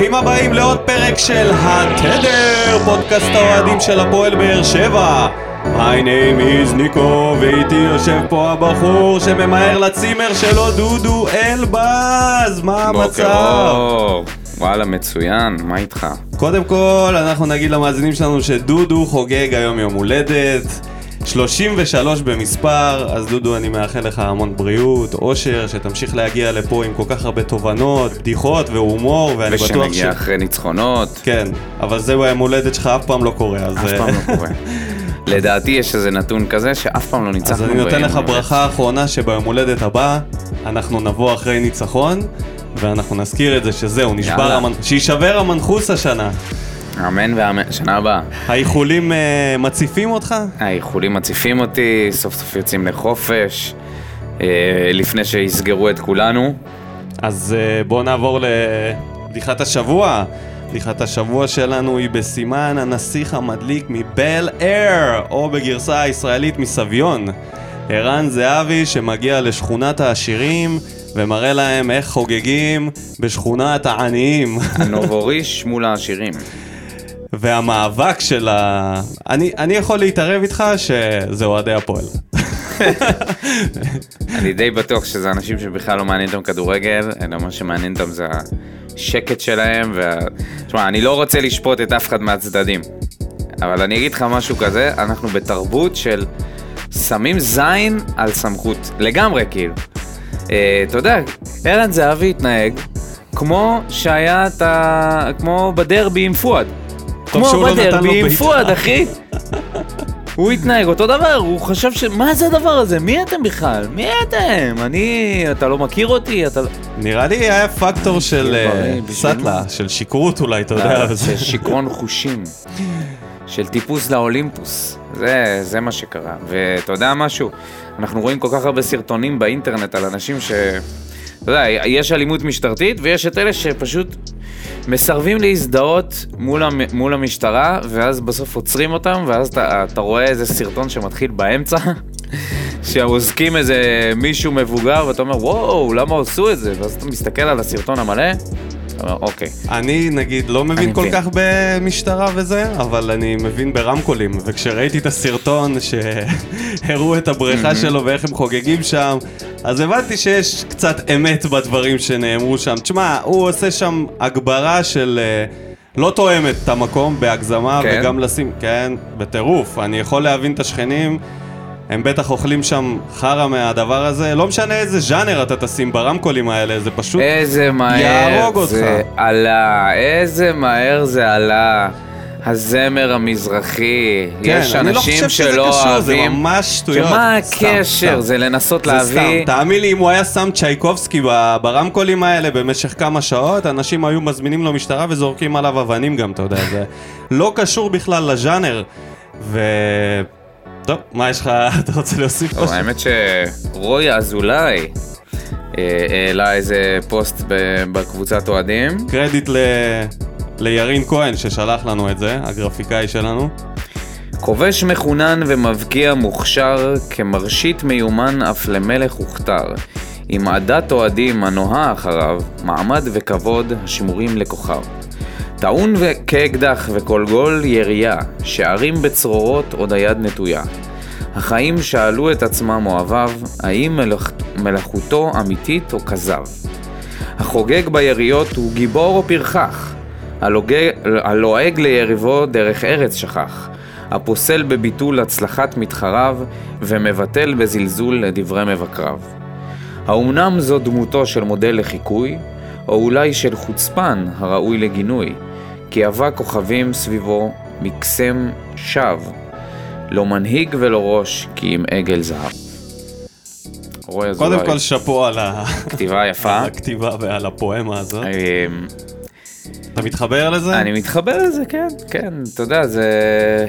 ברוכים הבאים לעוד פרק של התדר, פודקאסט האוהדים של הפועל באר שבע. My name is ניקו, ואיתי יושב פה הבחור שממהר לצימר שלו, דודו אלבז, מה המצב? וואלה, מצוין, מה איתך? קודם כל, אנחנו נגיד למאזינים שלנו שדודו חוגג היום יום הולדת. 33 במספר, אז דודו אני מאחל לך המון בריאות, אושר, שתמשיך להגיע לפה עם כל כך הרבה תובנות, בדיחות והומור, ואני בטוח ש... ושנגיע אחרי ניצחונות, כן, אבל זהו היום הולדת שלך אף פעם לא קורה, אז... אף פעם לא קורה. לדעתי יש איזה נתון כזה שאף פעם לא ניצחנו. אז אני נותן לך. ברכה אחרונה שביום הולדת הבא אנחנו נבוא אחרי ניצחון ואנחנו נזכיר את זה שזהו, נשבר. המנ... שיישבר המנחוס השנה. אמן ואמן, שנה הבאה. האיחולים אה, מציפים אותך? האיחולים מציפים אותי, סוף סוף יוצאים לחופש, אה, לפני שיסגרו את כולנו. אז אה, בואו נעבור לבדיחת השבוע. בדיחת השבוע שלנו היא בסימן הנסיך המדליק מבל אייר, או בגרסה הישראלית מסביון. ערן זהבי שמגיע לשכונת העשירים ומראה להם איך חוגגים בשכונת העניים. הנובוריש מול העשירים. והמאבק של ה... אני, אני יכול להתערב איתך שזה אוהדי הפועל. אני די בטוח שזה אנשים שבכלל לא מעניין אותם כדורגל, אלא מה שמעניין אותם זה השקט שלהם. וה... תשמע, אני לא רוצה לשפוט את אף אחד מהצדדים, אבל אני אגיד לך משהו כזה, אנחנו בתרבות של שמים זין על סמכות, לגמרי כאילו. אה, אתה יודע, ערן זהבי התנהג כמו שהיה את ה... כמו בדרבי עם פואד. כמו לא בדרבי עם. פואד, אחי. הוא התנהג אותו דבר, הוא חשב ש... מה זה הדבר הזה? מי אתם בכלל? מי אתם? אני... אתה לא מכיר אותי? אתה... לא- נראה לי היה פקטור של אה, בריא, בשביל סאטלה, של שכרות אולי, אתה יודע. של וזה- שיכרון חושים. של טיפוס לאולימפוס. זה, זה מה שקרה. ואתה יודע משהו? אנחנו רואים כל כך הרבה סרטונים באינטרנט על אנשים ש... אתה יודע, יש אלימות משטרתית ויש את אלה שפשוט מסרבים להזדהות מול, המ... מול המשטרה, ואז בסוף עוצרים אותם, ואז אתה, אתה רואה איזה סרטון שמתחיל באמצע, שעוזקים איזה מישהו מבוגר, ואתה אומר, וואו, למה עשו את זה? ואז אתה מסתכל על הסרטון המלא, אתה אומר, אוקיי. אני נגיד לא מבין כל מבין. כך במשטרה וזה, אבל אני מבין ברמקולים, וכשראיתי את הסרטון שהראו את הבריכה שלו ואיך הם חוגגים שם, אז הבנתי שיש קצת אמת בדברים שנאמרו שם. תשמע, הוא עושה שם הגברה של... אה, לא תואמת את המקום בהגזמה, כן? וגם לשים, כן, בטירוף. אני יכול להבין את השכנים, הם בטח אוכלים שם חרא מהדבר הזה, לא משנה איזה ז'אנר אתה תשים ברמקולים האלה, זה פשוט... איזה מהר יהרוג אותך. זה עלה, איזה מהר זה עלה. הזמר המזרחי, כן, יש אני לא אנשים חושב שזה שלא קשור, זה אוהבים. ממש שטויות. שמה הקשר? סתם. זה לנסות זה להביא... סתם, תאמין לי, אם הוא היה שם צ'ייקובסקי ברמקולים האלה במשך כמה שעות, אנשים היו מזמינים לו משטרה וזורקים עליו אבנים גם, אתה יודע, זה לא קשור בכלל לז'אנר. ו... טוב, מה יש לך, אתה רוצה להוסיף משהו? האמת שרוי אזולאי אה, העלה איזה פוסט בקבוצת אוהדים. קרדיט ל... לירין כהן ששלח לנו את זה, הגרפיקאי שלנו. כובש מחונן ומבקיע מוכשר, כמרשית מיומן אף למלך הוכתר. עם עדת אוהדים הנוהה אחריו, מעמד וכבוד השמורים לכוכב. טעון כאקדח וכל גול ירייה, שערים בצרורות עוד היד נטויה. החיים שאלו את עצמם אוהביו, האם מלאכ... מלאכותו אמיתית או כזב. החוגג ביריות הוא גיבור או פרחח, הלוגג, הלועג ליריבו דרך ארץ שכח, הפוסל בביטול הצלחת מתחריו, ומבטל בזלזול לדברי מבקריו. האומנם זו דמותו של מודל לחיקוי, או אולי של חוצפן הראוי לגינוי, כי הבא כוכבים סביבו מקסם שווא, לא מנהיג ולא ראש, כי עם עגל זהב. רועי אזולאי, קודם כל שאפו על ה- כתיבה יפה. על הכתיבה ועל הפואמה הזאת. אמ, אתה מתחבר לזה? אני מתחבר לזה, כן, כן, אתה יודע, זה...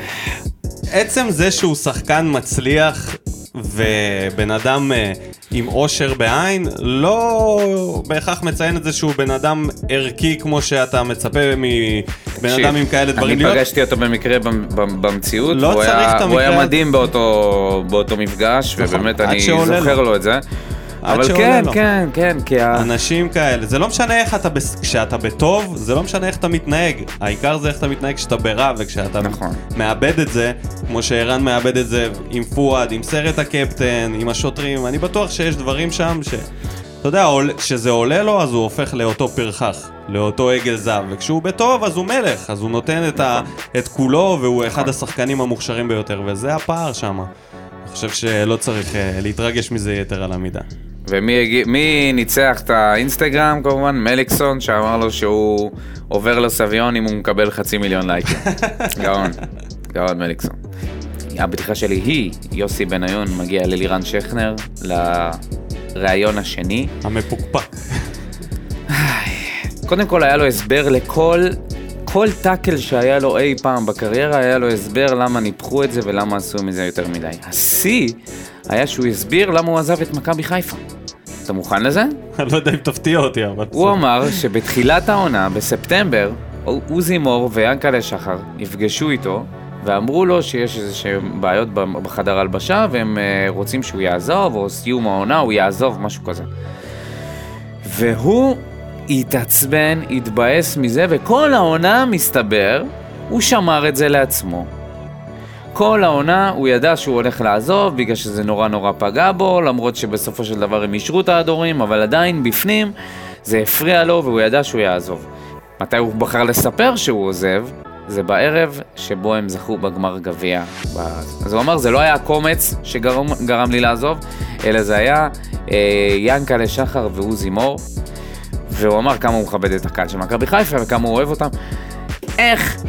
עצם זה שהוא שחקן מצליח ובן אדם אה, עם אושר בעין, לא בהכרח מציין את זה שהוא בן אדם ערכי כמו שאתה מצפה מבן אדם עם כאלה דברים אני להיות. פגשתי אותו במקרה במ- במ- במציאות, לא צריך היה- הוא היה מדהים באותו באותו מפגש, נכון, ובאמת אני זוכר. לו את זה. אבל כן, לו. כן, כן, כי ה... אנשים כאלה, זה לא משנה איך אתה, בס- כשאתה בטוב, זה לא משנה איך אתה מתנהג. העיקר זה איך אתה מתנהג כשאתה ברע, וכשאתה נכון. מאבד את זה, כמו שערן מאבד את זה עם פואד, עם סרט הקפטן, עם השוטרים, אני בטוח שיש דברים שם ש... אתה יודע, כשזה עולה לו, אז הוא הופך לאותו פרחח, לאותו עגל זהב, וכשהוא בטוב, אז הוא מלך, אז הוא נותן את, ה... את כולו, והוא אחד השחקנים המוכשרים ביותר, וזה הפער שם. אני חושב שלא צריך אה, להתרגש מזה יתר על המידה. ומי הגיע- מי ניצח את האינסטגרם כמובן? מליקסון, שאמר לו שהוא עובר לסביון אם הוא מקבל חצי מיליון לייקים. גאון, גאון מליקסון. הבדיחה שלי היא, יוסי בניון מגיע ללירן שכנר, לראיון השני. המפוקפק. קודם כל היה לו הסבר לכל, כל טאקל שהיה לו אי פעם בקריירה, היה לו הסבר למה ניפחו את זה ולמה עשו מזה יותר מדי. השיא היה שהוא הסביר למה הוא עזב את מכבי חיפה. אתה מוכן לזה? אני לא יודע אם תפתיע אותי, אבל... הוא אמר שבתחילת העונה, בספטמבר, עוזי מור ויענקלה שחר נפגשו איתו ואמרו לו שיש איזה שהם בעיות בחדר הלבשה והם אה, רוצים שהוא יעזוב, או סיום העונה הוא יעזוב, משהו כזה. והוא התעצבן, התבאס מזה, וכל העונה, מסתבר, הוא שמר את זה לעצמו. כל העונה הוא ידע שהוא הולך לעזוב בגלל שזה נורא נורא פגע בו, למרות שבסופו של דבר הם אישרו את ההדורים, אבל עדיין בפנים זה הפריע לו והוא ידע שהוא יעזוב. מתי הוא בחר לספר שהוא עוזב? זה בערב שבו הם זכו בגמר גביע. אז הוא אמר, זה לא היה הקומץ שגרם גרם לי לעזוב, אלא זה היה אה, ינקלה שחר ועוזי מור. והוא אמר כמה הוא מכבד את הקהל של מכבי חיפה וכמה הוא אוהב אותם. איך?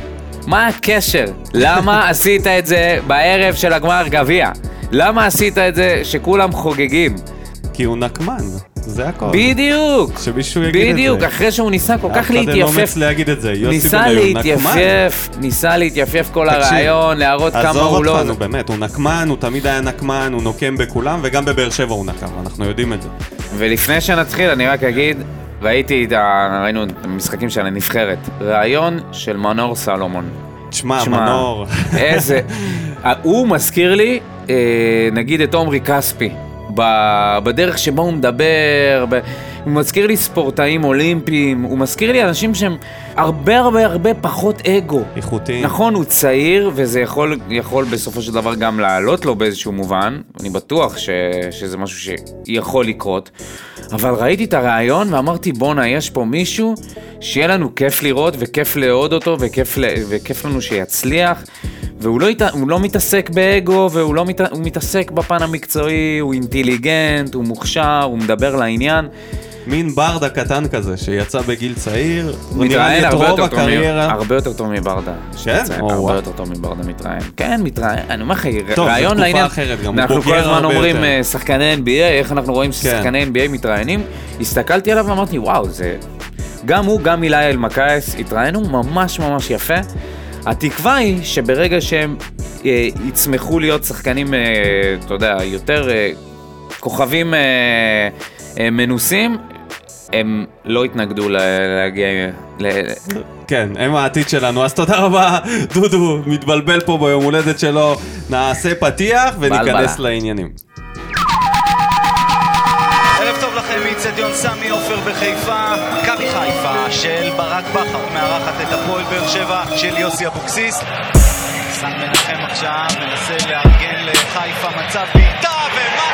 מה הקשר? למה עשית את זה בערב של הגמר גביע? למה עשית את זה שכולם חוגגים? כי הוא נקמן, זה הכל. בדיוק! שמישהו יגיד את זה. בדיוק, אחרי שהוא ניסה כל כך אף אחד אין להתייפף. אומץ להגיד את זה. יוסי ניסה. להתייפף, ניסה להתייפף כל תקשיב, הרעיון, להראות כמה עזוב הוא לא... אותך, נו באמת, הוא נקמן, הוא תמיד היה נקמן, הוא נוקם בכולם, וגם בבאר שבע הוא נקם, אנחנו יודעים את זה. ולפני שנתחיל, אני רק אגיד, ראיתי את ה... ראינו את המשחקים של הנבחרת. ראיון של מנור סלומון. תשמע, מנור, איזה... הוא מזכיר לי, אה, נגיד, את עומרי כספי. בדרך שבה הוא מדבר, ב... הוא מזכיר לי ספורטאים אולימפיים, הוא מזכיר לי אנשים שהם הרבה הרבה הרבה פחות אגו. איכותי. נכון, הוא צעיר, וזה יכול, יכול בסופו של דבר גם לעלות לו באיזשהו מובן, אני בטוח ש, שזה משהו שיכול לקרות, אבל ראיתי את הרעיון ואמרתי, בואנה, יש פה מישהו שיהיה לנו כיף לראות, וכיף לאהוד אותו, וכיף, וכיף לנו שיצליח, והוא לא, ית- הוא לא מתעסק באגו, והוא לא מת, הוא מתעסק בפן המקצועי, הוא אינטליגנט, הוא מוכשר, הוא מדבר לעניין. מין ברדה קטן כזה, שיצא בגיל צעיר, הוא נראה לי את הרבה רוב יותר טוב הקריירה. הרבה יותר טוב מברדה. או, הרבה. יותר טוב מברדה מתראיין. כן, מתראיין, אני אומר לך, טוב, רעיון זו תקופה לעניין. אחרת, גם הוא אנחנו כל בוגר הזמן הרבה אומרים יותר. אה, שחקני NBA, איך אנחנו רואים ששחקני NBA מתראיינים. הסתכלתי עליו ואמרתי, וואו, זה... גם הוא, גם אילי אלמקייס התראיינו ממש ממש יפה. התקווה היא שברגע שהם אה, יצמחו להיות שחקנים, אה, אתה יודע, יותר אה, כוכבים אה, אה, מנוסים, הם לא יתנגדו ל- להגיע... ל- כן, הם העתיד שלנו, אז תודה רבה, דודו, מתבלבל פה ביום הולדת שלו, נעשה פתיח וניכנס. לעניינים. ערב טוב לכם מאיצטדיון סמי עופר בחיפה. מכבי חיפה של ברק בכר מארחת את הפועל באר שבע של יוסי אבוקסיס. סן מנחם עכשיו מנסה לארגן לחיפה מצב בעיטה, ומה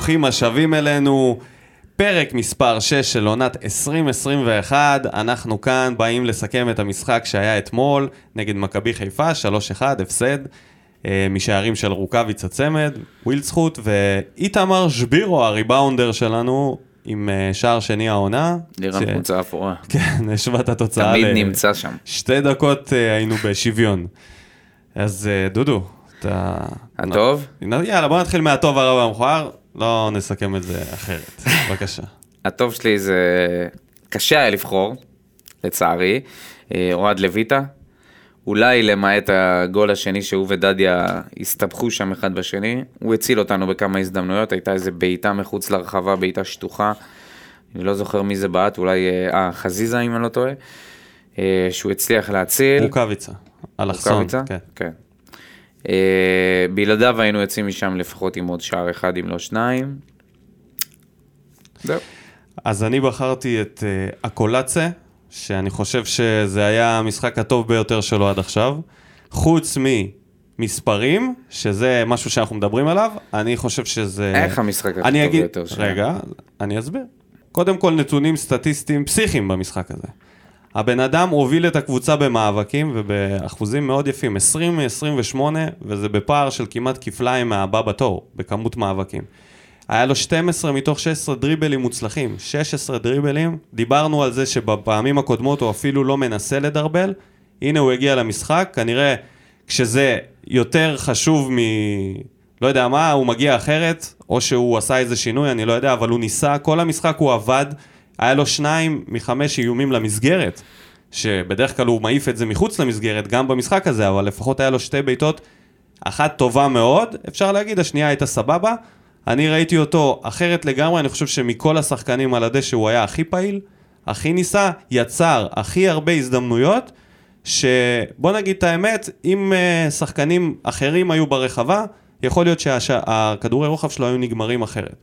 ברוכים השבים אלינו, פרק מספר 6 של עונת 2021, אנחנו כאן באים לסכם את המשחק שהיה אתמול נגד מכבי חיפה, 3-1, הפסד, אה, משערים של רוקאביץ הצמד, ווילדסחוט, ואיתמר שבירו, הריבאונדר שלנו, עם אה, שער שני העונה. לירן ש- קבוצה אפורה. כן, השווה את התוצאה. תמיד ל- נמצא שם. שתי דקות אה, היינו בשוויון. אז אה, דודו, אתה... הטוב? יאללה, בוא נתחיל מהטוב הרע והמכוער, לא נסכם את זה אחרת. בבקשה. הטוב שלי זה... קשה היה לבחור, לצערי. אה, אוהד לויטה. אולי למעט הגול השני שהוא ודדיה הסתבכו שם אחד בשני. הוא הציל אותנו בכמה הזדמנויות, הייתה איזה בעיטה מחוץ לרחבה, בעיטה שטוחה. אני לא זוכר מי זה בעט, אולי... אה, אה, חזיזה אם אני לא טועה. אה, שהוא הצליח להציל. רוקאביצה. אלכסון. כן. כן. אה, בלעדיו היינו יוצאים משם לפחות עם עוד שער אחד, אם לא שניים. זהו. אז אני בחרתי את uh, הקולאצה, שאני חושב שזה היה המשחק הטוב ביותר שלו עד עכשיו. חוץ ממספרים, שזה משהו שאנחנו מדברים עליו, אני חושב שזה... איך המשחק הכי אני טוב אגיד, ביותר שלו? רגע, אני אסביר. קודם כל נתונים סטטיסטיים פסיכיים במשחק הזה. הבן אדם הוביל את הקבוצה במאבקים ובאחוזים מאוד יפים, 20 מ-28, וזה בפער של כמעט כפליים מהבא בתור, בכמות מאבקים. היה לו 12 מתוך 16 דריבלים מוצלחים, 16 דריבלים. דיברנו על זה שבפעמים הקודמות הוא אפילו לא מנסה לדרבל. הנה הוא הגיע למשחק, כנראה כשזה יותר חשוב מ... לא יודע מה, הוא מגיע אחרת, או שהוא עשה איזה שינוי, אני לא יודע, אבל הוא ניסה, כל המשחק הוא עבד, היה לו שניים מחמש איומים למסגרת, שבדרך כלל הוא מעיף את זה מחוץ למסגרת, גם במשחק הזה, אבל לפחות היה לו שתי בעיטות, אחת טובה מאוד, אפשר להגיד, השנייה הייתה סבבה. אני ראיתי אותו אחרת לגמרי, אני חושב שמכל השחקנים על הדשא הוא היה הכי פעיל, הכי ניסה, יצר הכי הרבה הזדמנויות, שבוא נגיד את האמת, אם uh, שחקנים אחרים היו ברחבה, יכול להיות שהכדורי רוחב שלו היו נגמרים אחרת.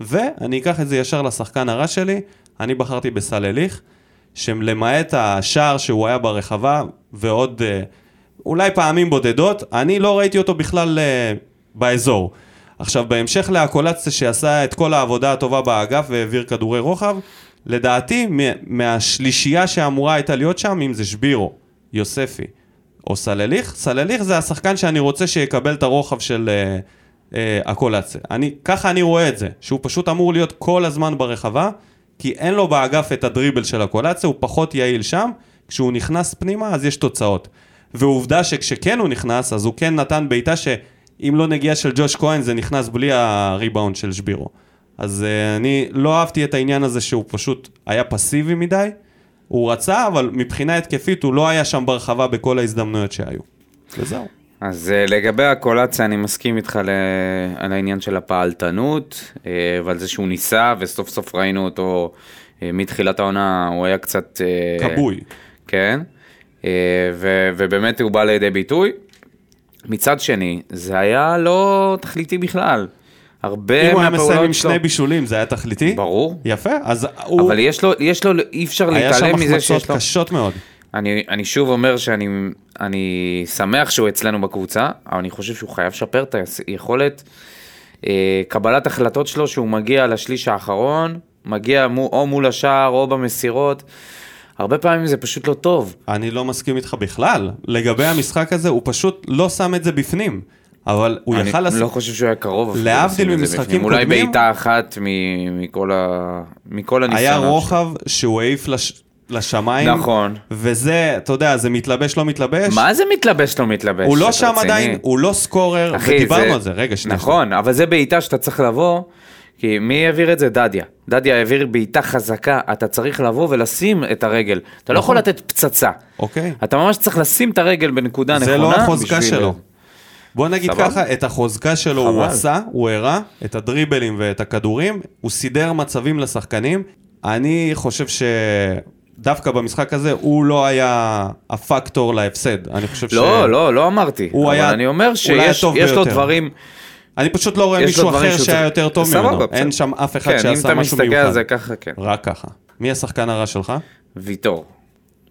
ואני אקח את זה ישר לשחקן הרע שלי, אני בחרתי בסלליך, שלמעט השער שהוא היה ברחבה, ועוד uh, אולי פעמים בודדות, אני לא ראיתי אותו בכלל uh, באזור. עכשיו, בהמשך לאקולציה שעשה את כל העבודה הטובה באגף והעביר כדורי רוחב, לדעתי, מהשלישייה שאמורה הייתה להיות שם, אם זה שבירו, יוספי או סלליך, סלליך זה השחקן שאני רוצה שיקבל את הרוחב של אה, אה, הקולציה. אני, ככה אני רואה את זה, שהוא פשוט אמור להיות כל הזמן ברחבה, כי אין לו באגף את הדריבל של הקולציה, הוא פחות יעיל שם, כשהוא נכנס פנימה אז יש תוצאות. ועובדה שכשכן הוא נכנס, אז הוא כן נתן בעיטה שאם לא נגיעה של ג'וש כהן זה נכנס בלי הריבאונד של שבירו. אז uh, אני לא אהבתי את העניין הזה שהוא פשוט היה פסיבי מדי. הוא רצה, אבל מבחינה התקפית הוא לא היה שם ברחבה בכל ההזדמנויות שהיו. וזהו. אז אה, לגבי הקולציה, אני מסכים איתך ל... על העניין של הפעלתנות, אה, ועל זה שהוא ניסה, וסוף סוף ראינו אותו אה, מתחילת העונה, הוא היה קצת... כבוי. כן, ו... ובאמת הוא בא לידי ביטוי. מצד שני, זה היה לא תכליתי בכלל. הרבה אם הוא היה מסיים מהפעולות עם שלו... שני בישולים זה היה תכליתי? ברור. יפה, אז הוא... אבל יש לו, יש לו, אי אפשר היה שם להתעלם מזה החמצות שיש לו... קשות מאוד. אני, אני שוב אומר שאני אני שמח שהוא אצלנו בקבוצה, אבל אני חושב שהוא חייב לשפר את היכולת אה, קבלת החלטות שלו שהוא מגיע לשליש האחרון, מגיע מו, או מול השער או במסירות. הרבה פעמים זה פשוט לא טוב. אני לא מסכים איתך בכלל. לגבי המשחק הזה, הוא פשוט לא שם את זה בפנים. אבל הוא אני יכל לשים... לא חושב שהוא היה קרוב. להבדיל ממשחקים בפנים. אולי קודמים- בעיטה אחת מ- מכל, ה... מכל הניסיונות. היה. רוחב שהוא העיף לש... לשמיים. נכון. וזה, אתה יודע, זה מתלבש לא מתלבש. מה זה מתלבש לא מתלבש? הוא לא שם רציני? עדיין, הוא לא סקורר, אחי, ודיברנו על זה. רגע, שנייה. נכון, אבל זה בעיטה שאתה צריך לבוא, כי מי העביר את זה? דדיה. דדיה העביר בעיטה חזקה, אתה צריך לבוא ולשים את הרגל. אתה לא יכול לתת פצצה. אוקיי. אתה ממש צריך לשים את הרגל בנקודה נכונה. זה לא החוזקה שלו. בוא נגיד סבבה. ככה, את החוזקה שלו הוא חבל. עשה, הוא הראה, את הדריבלים ואת הכדורים, הוא סידר מצבים לשחקנים. אני חושב שדווקא במשחק הזה הוא לא היה הפקטור להפסד. אני חושב ש... לא, לא, לא אמרתי. הוא אבל היה אני אומר שיש לו. דברים... אני פשוט לא רואה מישהו אחר שהיה צריך- יותר טוב סבבה, ממנו. בסדר. אין שם אף אחד כן, אם שעשה אתה משהו מסתכל על מיוחד. זה ככה, כן. רק ככה. מי השחקן הרע שלך? ויטור.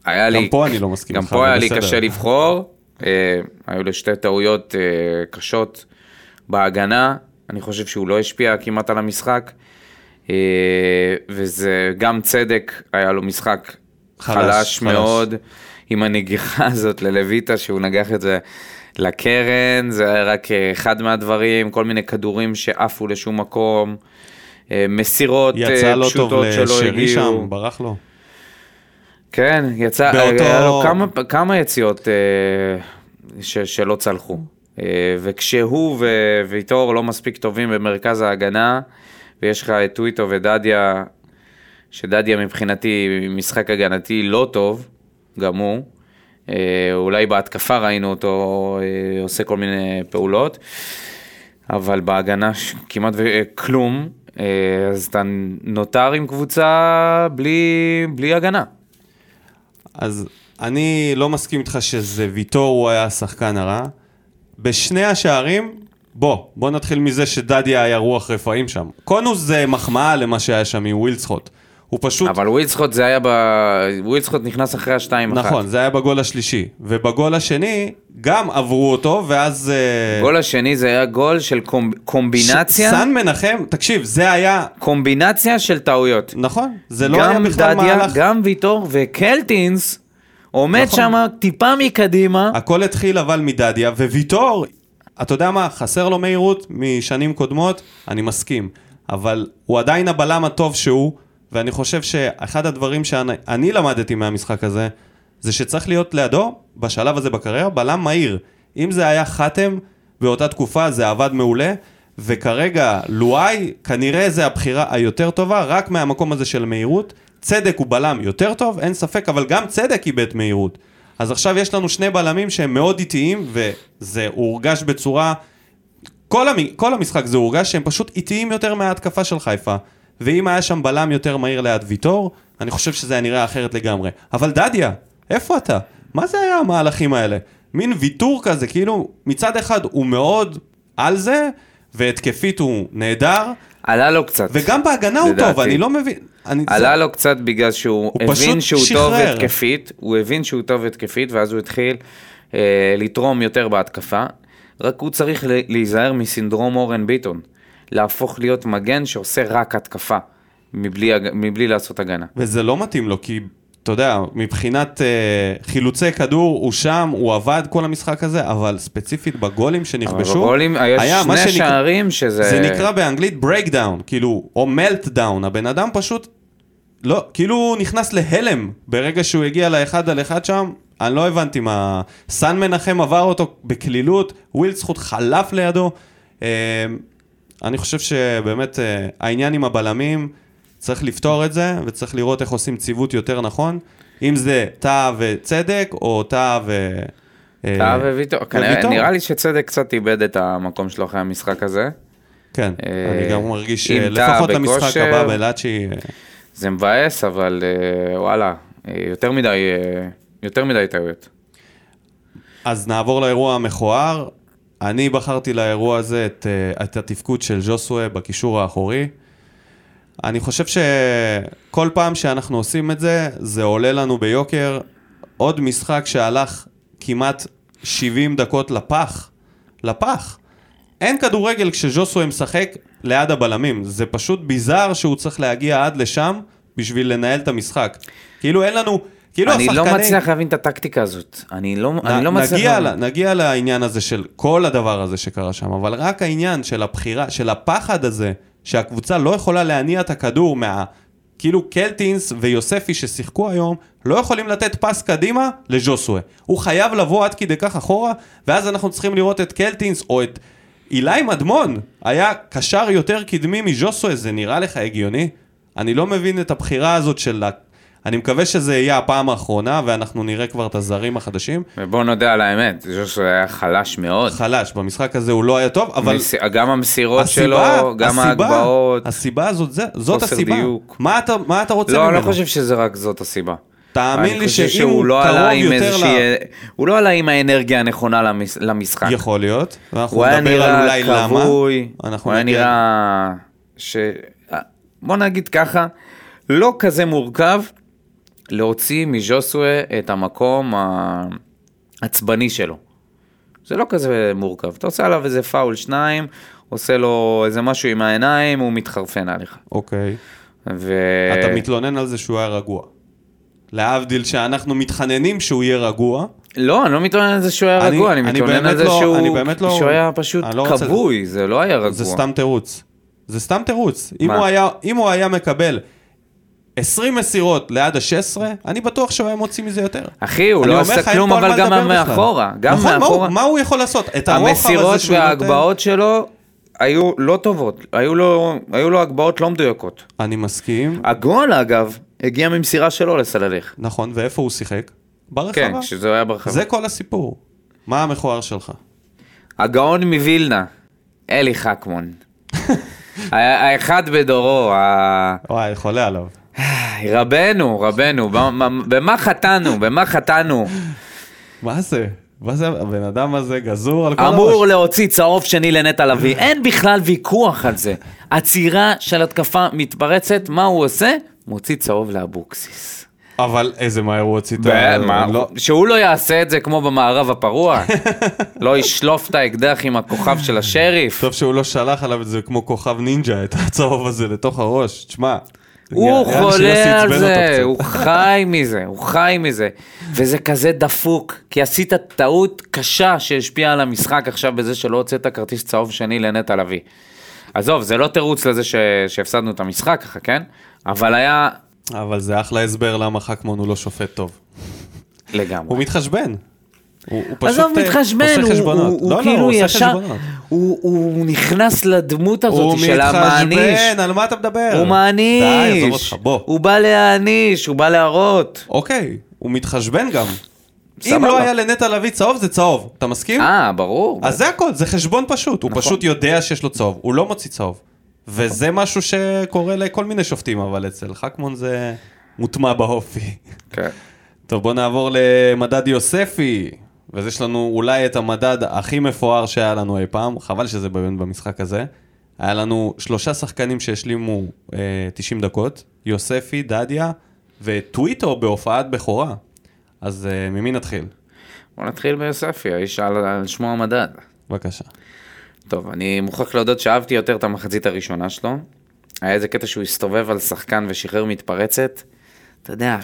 היה לי... פה אני לא מסכים גם איתך, פה אבל היה לי בסדר. קשה לבחור. אה, היו לו שתי טעויות אה, קשות בהגנה. אני חושב שהוא לא השפיע כמעט על המשחק. אה, וזה גם צדק, היה לו משחק חלש, חלש, חלש. מאוד. עם הנגיחה הזאת ללויטה, שהוא נגח את זה לקרן, זה היה רק אה, אחד מהדברים, כל מיני כדורים שעפו לשום מקום. אה, מסירות אה, יצא לא טוב פשוטות שלא לשרי הגיעו. שם, ברח לו. כן, יצא, באותו- היה לו כמה, כמה יציאות ש, שלא צלחו. וכשהוא וויטור לא מספיק טובים במרכז ההגנה, ויש לך את טוויטו ודדיה, שדדיה מבחינתי משחק הגנתי לא טוב, גם הוא. אה, אולי בהתקפה ראינו אותו אה, עושה כל מיני פעולות, אבל בהגנה כמעט אה, אז אתה נותר עם קבוצה בלי, בלי הגנה. אז אני לא מסכים איתך שזה ויטור הוא היה השחקן הרע. בשני השערים, בוא, בוא נתחיל מזה שדדיה היה רוח רפאים שם. קונוס זה מחמאה למה שהיה שם עם ווילדסחוט. הוא פשוט... אבל ווילדסחוט זה היה ב... ווילדסחוט נכנס אחרי השתיים אחת. נכון, זה היה בגול השלישי. ובגול השני, גם עברו אותו, ואז... אה, גול השני זה היה גול של קומב... קומבינציה, סאן מנחם, תקשיב, זה היה... קומבינציה של טעויות. נכון, זה לא היה גם בכלל דדיה, מהלך... גם ויטור וקלטינס עומד נכון. שם טיפה מקדימה. הכל התחיל אבל מדדיה, וויטור, אתה יודע מה, חסר לו מהירות משנים קודמות, אני מסכים. אבל הוא עדיין הבלם הטוב שהוא, ואני חושב שאחד הדברים שאני אני למדתי מהמשחק הזה, זה שצריך להיות לידו, בשלב הזה בקריירה, בלם מהיר. אם זה היה חתם, באותה תקופה זה עבד מעולה, וכרגע לואי, כנראה זה הבחירה היותר טובה, רק מהמקום הזה של מהירות. צדק הוא בלם יותר טוב, אין ספק, אבל גם צדק איבד מהירות. אז עכשיו יש לנו שני בלמים שהם מאוד איטיים, וזה הורגש בצורה... כל, המ... כל המשחק זה הורגש שהם פשוט איטיים יותר מההתקפה של חיפה. ואם היה שם בלם יותר מהיר ליד ויטור, אני חושב שזה היה נראה אחרת לגמרי. אבל דדיה, איפה אתה? מה זה היה המהלכים האלה? מין ויתור כזה, כאילו, מצד אחד הוא מאוד על זה, והתקפית הוא נהדר, עלה לו קצת. וגם בהגנה הוא לדעתי. טוב, אני לא מבין. אני... עלה לו קצת בגלל שהוא הוא הבין שהוא טוב שחרר. התקפית, הוא הבין שהוא טוב התקפית, ואז הוא התחיל אה, לתרום יותר בהתקפה. רק הוא צריך להיזהר מסינדרום אורן ביטון. להפוך להיות מגן שעושה רק התקפה, מבלי, מבלי לעשות הגנה. וזה לא מתאים לו, כי אתה יודע, מבחינת uh, חילוצי כדור, הוא שם, הוא עבד כל המשחק הזה, אבל ספציפית בגולים שנכבשו, אבל בגולים היה שני שנקרא- שערים שזה... זה נקרא באנגלית breakdown, כאילו, או meltdown, הבן אדם פשוט, לא, כאילו הוא נכנס להלם ברגע שהוא הגיע לאחד על אחד שם, אני לא הבנתי מה... סאן מנחם עבר אותו בקלילות, ווילדסחוט חלף לידו. אה, אני חושב שבאמת אה, העניין עם הבלמים, צריך לפתור את זה, וצריך לראות איך עושים ציוות יותר נכון. אם זה טאה וצדק, או טאה ו... אה, טאה וויטור. נראה לי שצדק קצת איבד את המקום שלו אחרי המשחק הזה. כן, אה, אני גם מרגיש שלפחות למשחק. הבא בלאצ'י... אה, זה מבאס, אבל אה, וואלה, אה, יותר מדי, אה, יותר מדי טעויות. אז נעבור לאירוע המכוער. אני בחרתי לאירוע הזה את, אה, את התפקוד של ז'וסווה בקישור האחורי. אני חושב שכל פעם שאנחנו עושים את זה, זה עולה לנו ביוקר. עוד משחק שהלך כמעט 70 דקות לפח. לפח. אין כדורגל כשז'וסווה משחק ליד הבלמים. זה פשוט ביזאר שהוא צריך להגיע עד לשם בשביל לנהל את המשחק. כאילו אין לנו... כאילו אני השחקני... לא מצליח להבין את הטקטיקה הזאת. אני לא אני לא מצליח נגיע, להבין. לה, נגיע לעניין הזה של כל הדבר הזה שקרה שם, אבל רק העניין של הבחירה, של הפחד הזה, שהקבוצה לא יכולה להניע את הכדור מה... כאילו קלטינס ויוספי ששיחקו היום, לא יכולים לתת פס קדימה לז'וסווה. הוא חייב לבוא עד כדי כך אחורה, ואז אנחנו צריכים לראות את קלטינס או את אילי מדמון. היה קשר יותר קדמי מז'וסווה, זה נראה לך הגיוני? אני לא מבין את הבחירה הזאת של... אני מקווה שזה יהיה הפעם האחרונה, ואנחנו נראה כבר את הזרים החדשים. ובוא נודה על האמת, ז'וסו היה חלש מאוד. חלש, במשחק הזה הוא לא היה טוב, אבל מס- גם המסירות הסיבה, שלו, גם ההגבהות. הסיבה הזאת, זה, זאת הסיבה. דיוק. מה אתה, מה אתה רוצה לא, ממנו? אני לא חושב שזה רק זאת הסיבה. תאמין לי שאם הוא לא קרוב עם יותר איזושהי... ל... הוא לא עלה עם האנרגיה הנכונה למש- למשחק. יכול להיות, ואנחנו הוא היה נדבר על נראה אולי למה. כבוי, אנחנו הוא היה נגיע- נראה ש... בוא נגיד ככה, לא כזה מורכב להוציא מז'וסווה את המקום העצבני שלו. זה לא כזה מורכב. אתה עושה עליו איזה פאול שניים, עושה לו איזה משהו עם העיניים, הוא מתחרפן עליך. אוקיי. ו... אתה מתלונן על זה שהוא היה רגוע. להבדיל שאנחנו מתחננים שהוא יהיה רגוע. לא, אני לא מתלונן על זה שהוא היה אני- רגוע, אני אני מתלונן על זה לא- שהוא לא- שהוא היה פשוט לא כבוי, זה לא היה רגוע. זה סתם תירוץ. זה סתם תירוץ. אם? הוא, היה, אם הוא היה מקבל 20 מסירות ליד ה-16, אני בטוח שהוא היה מוציא מזה יותר. אחי, הוא לא עשה כלום, אבל גם. מאחורה. גם נכון, מה הוא- מאחורה. מה הוא יכול לעשות? את הרוחב הזה המסירות שהוא נותן... וההגבהות שלו היו לא טובות, היו לו, היו לו הגבהות לא מדויקות. אני מסכים. הגול, אגב, הגיע ממסירה שלו לסלליך. נכון, ואיפה הוא שיחק? ברחבה. כן, כשזה היה ברחבה. זה כל הסיפור. מה המכוער שלך? הגאון מווילנה, אלי חכמון. האחד בדורו, ה- וואי, חולה עליו. רבנו, רבנו, במה- חטאנו, במה חטאנו? מה זה? מה זה? הבן אדם הזה גזור על כל אמור להוציא צהוב שני לנטע לביא, אין בכלל ויכוח על זה. עצירה של התקפה מתפרצת, מה הוא עושה? מוציא צהוב לאבוקסיס. אבל איזה מהר הוא הוציא את ה... לא- שהוא לא יעשה את זה כמו במערב הפרוע? לא ישלוף את האקדח עם הכוכב של השריף? טוב שהוא לא שלח עליו את זה כמו כוכב נינג'ה, את הצהוב הזה לתוך הראש. תשמע. הוא חולה על זה, הוא. חי מזה, הוא חי מזה. וזה כזה דפוק, כי עשית טעות קשה שהשפיעה על המשחק עכשיו בזה שלא הוצאת כרטיס צהוב שני לנטע לביא. עזוב, זה לא תירוץ לזה ש... שהפסדנו את המשחק ככה, כן? אבל היה אבל זה אחלה הסבר למה חכמון הוא לא שופט טוב. לגמרי. הוא מתחשבן. הוא הוא פשוט עזוב, אה, מתחשבן, עושה הוא- חשבונות. הוא הוא לא, לא, כאילו הוא עושה ישר, חשבונות. הוא- הוא נכנס לדמות הוא הזאת של המעניש. מתחשבן, על מה אתה מדבר? הוא די, מעניש, עזוב אותך, בוא. הוא בא להעניש, הוא בא להראות. אוקיי, הוא מתחשבן גם. אם סבבה. לא היה לנטע לביא צהוב, זה צהוב. אתה מסכים? אה, ברור. אז זה הכל, זה חשבון פשוט. הוא נכון. פשוט יודע שיש לו צהוב, הוא לא מוציא צהוב. וזה משהו שקורה לכל מיני שופטים, אבל אצל חכמון זה מוטמע באופי. כן. טוב, בוא נעבור למדד יוספי. ואז יש לנו אולי את המדד הכי מפואר שהיה לנו אי פעם, חבל שזה באמת במשחק הזה. היה לנו שלושה שחקנים שהשלימו אה, 90 דקות, יוספי, דדיה וטוויטו בהופעת בכורה. אז אה, ממי נתחיל? בוא נתחיל ביוספי, האיש על על שמו המדד. בבקשה. טוב, אני מוכרח להודות שאהבתי יותר את המחצית הראשונה שלו. היה איזה קטע שהוא הסתובב על שחקן ושחרר מתפרצת. אתה יודע,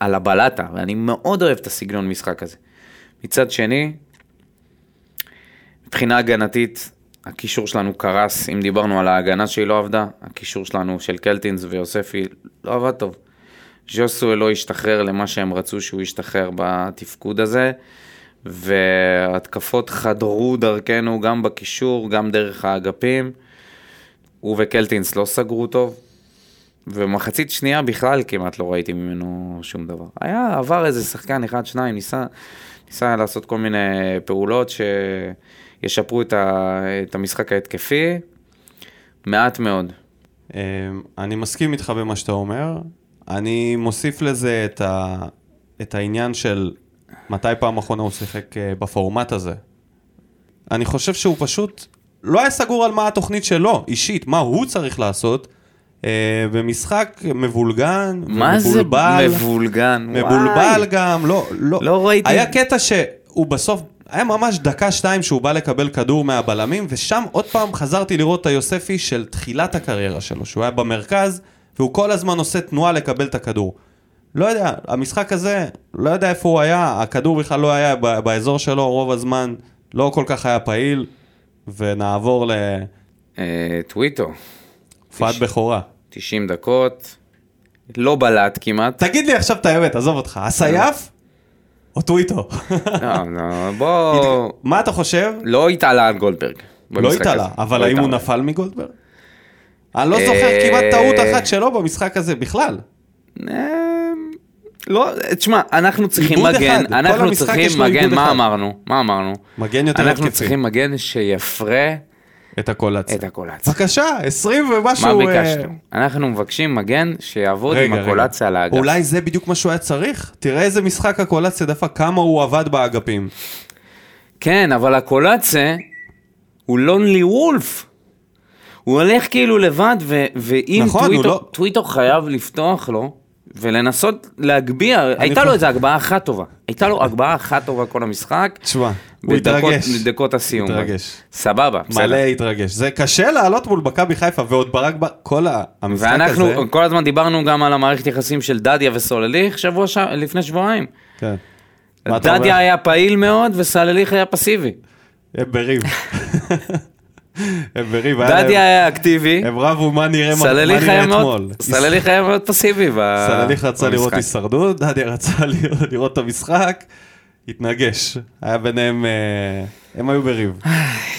על הבלטה, ואני מאוד אוהב את הסגנון משחק הזה. מצד שני, מבחינה הגנתית, הקישור שלנו קרס, אם דיברנו על ההגנה שהיא לא עבדה, הקישור שלנו של קלטינס ויוספי לא עבד טוב. ז'וסוי לא השתחרר למה שהם רצו שהוא ישתחרר בתפקוד הזה, והתקפות חדרו דרכנו גם בקישור, גם דרך האגפים. הוא וקלטינס לא סגרו טוב, ומחצית שנייה בכלל כמעט לא ראיתי ממנו שום דבר. היה, עבר איזה שחקן אחד, שניים, ניסה, ניסה לעשות כל מיני פעולות שישפרו את, ה, את המשחק ההתקפי, מעט מאוד. אמ, אני מסכים איתך במה שאתה אומר. אני מוסיף לזה את, ה... את העניין של מתי פעם אחרונה הוא שיחק אה, בפורמט הזה. אני חושב שהוא פשוט לא היה סגור על מה התוכנית שלו, אישית, מה הוא צריך לעשות. אה, במשחק מבולגן, מה זה ומבולבל, מבולגן? מבולבל וואי. גם, לא, לא. לא ראיתי. היה קטע שהוא בסוף, היה ממש דקה-שתיים שהוא בא לקבל כדור מהבלמים, ושם עוד פעם חזרתי לראות את היוספי של תחילת הקריירה שלו, שהוא היה במרכז, והוא כל הזמן עושה תנועה לקבל את הכדור. לא יודע, המשחק הזה, לא יודע איפה הוא היה, הכדור בכלל לא היה באזור שלו רוב הזמן, לא כל כך היה פעיל, ונעבור אה, טוויטו, להופעת בכורה. 90 דקות, לא בלט כמעט. תגיד לי עכשיו את האמת, עזוב אותך, הסייף או טוויטו? לא, לא, בוא... מה אתה חושב? לא התעלה על גולדברג. לא התעלה. אבל לא האם הוא. נפל מגולדברג? אני לא זוכר אה, כמעט טעות אחת שלו במשחק הזה בכלל. אה, לא, תשמע, אנחנו צריכים מגן, אנחנו צריכים מגן, מה. אמרנו? מה אמרנו? מגן יותר אנחנו התקפי. צריכים מגן שיפרה את הקולציה. את הקולציה. בבקשה, 20 ומשהו... מה אה, ביקשתם? אנחנו מבקשים מגן שיעבוד עם רגע, רגע. הקולציה על האגף. אולי זה בדיוק מה שהוא היה צריך? תראה איזה משחק הקולציה דפק, כמה הוא עבד באגפים. כן, אבל הקולציה הוא לונלי וולף. הוא הולך כאילו לבד, ואם נכון, הוא טוויטו, לא- טוויטו חייב לפתוח לו ולנסות להגביה, הייתה לו איזו הגבהה אחת טובה. הייתה לו הגבהה אחת טובה כל המשחק. תשמע, הוא התרגש. בדקות הסיום. התרגש. סבבה, בסדר. מלא התרגש. זה קשה לעלות מול מכבי חיפה, ועוד ברק, ב- כל המשחק הזה... ואנחנו כל הזמן דיברנו גם על המערכת יחסים של דדיה וסולליך שבוע ש... לפני שבועיים. כן. דדיה היה פעיל מאוד וסלליך היה פסיבי. הם בריב. הם בריב, דדיה היה אקטיבי, הם רבו מה נראה אתמול. סלליך היה מאוד פסיבי ב- סלליך רצה לראות במשחק. הישרדות, דדיה רצה לראות- את המשחק, התנגש. היה ביניהם, אה, הם היו בריב.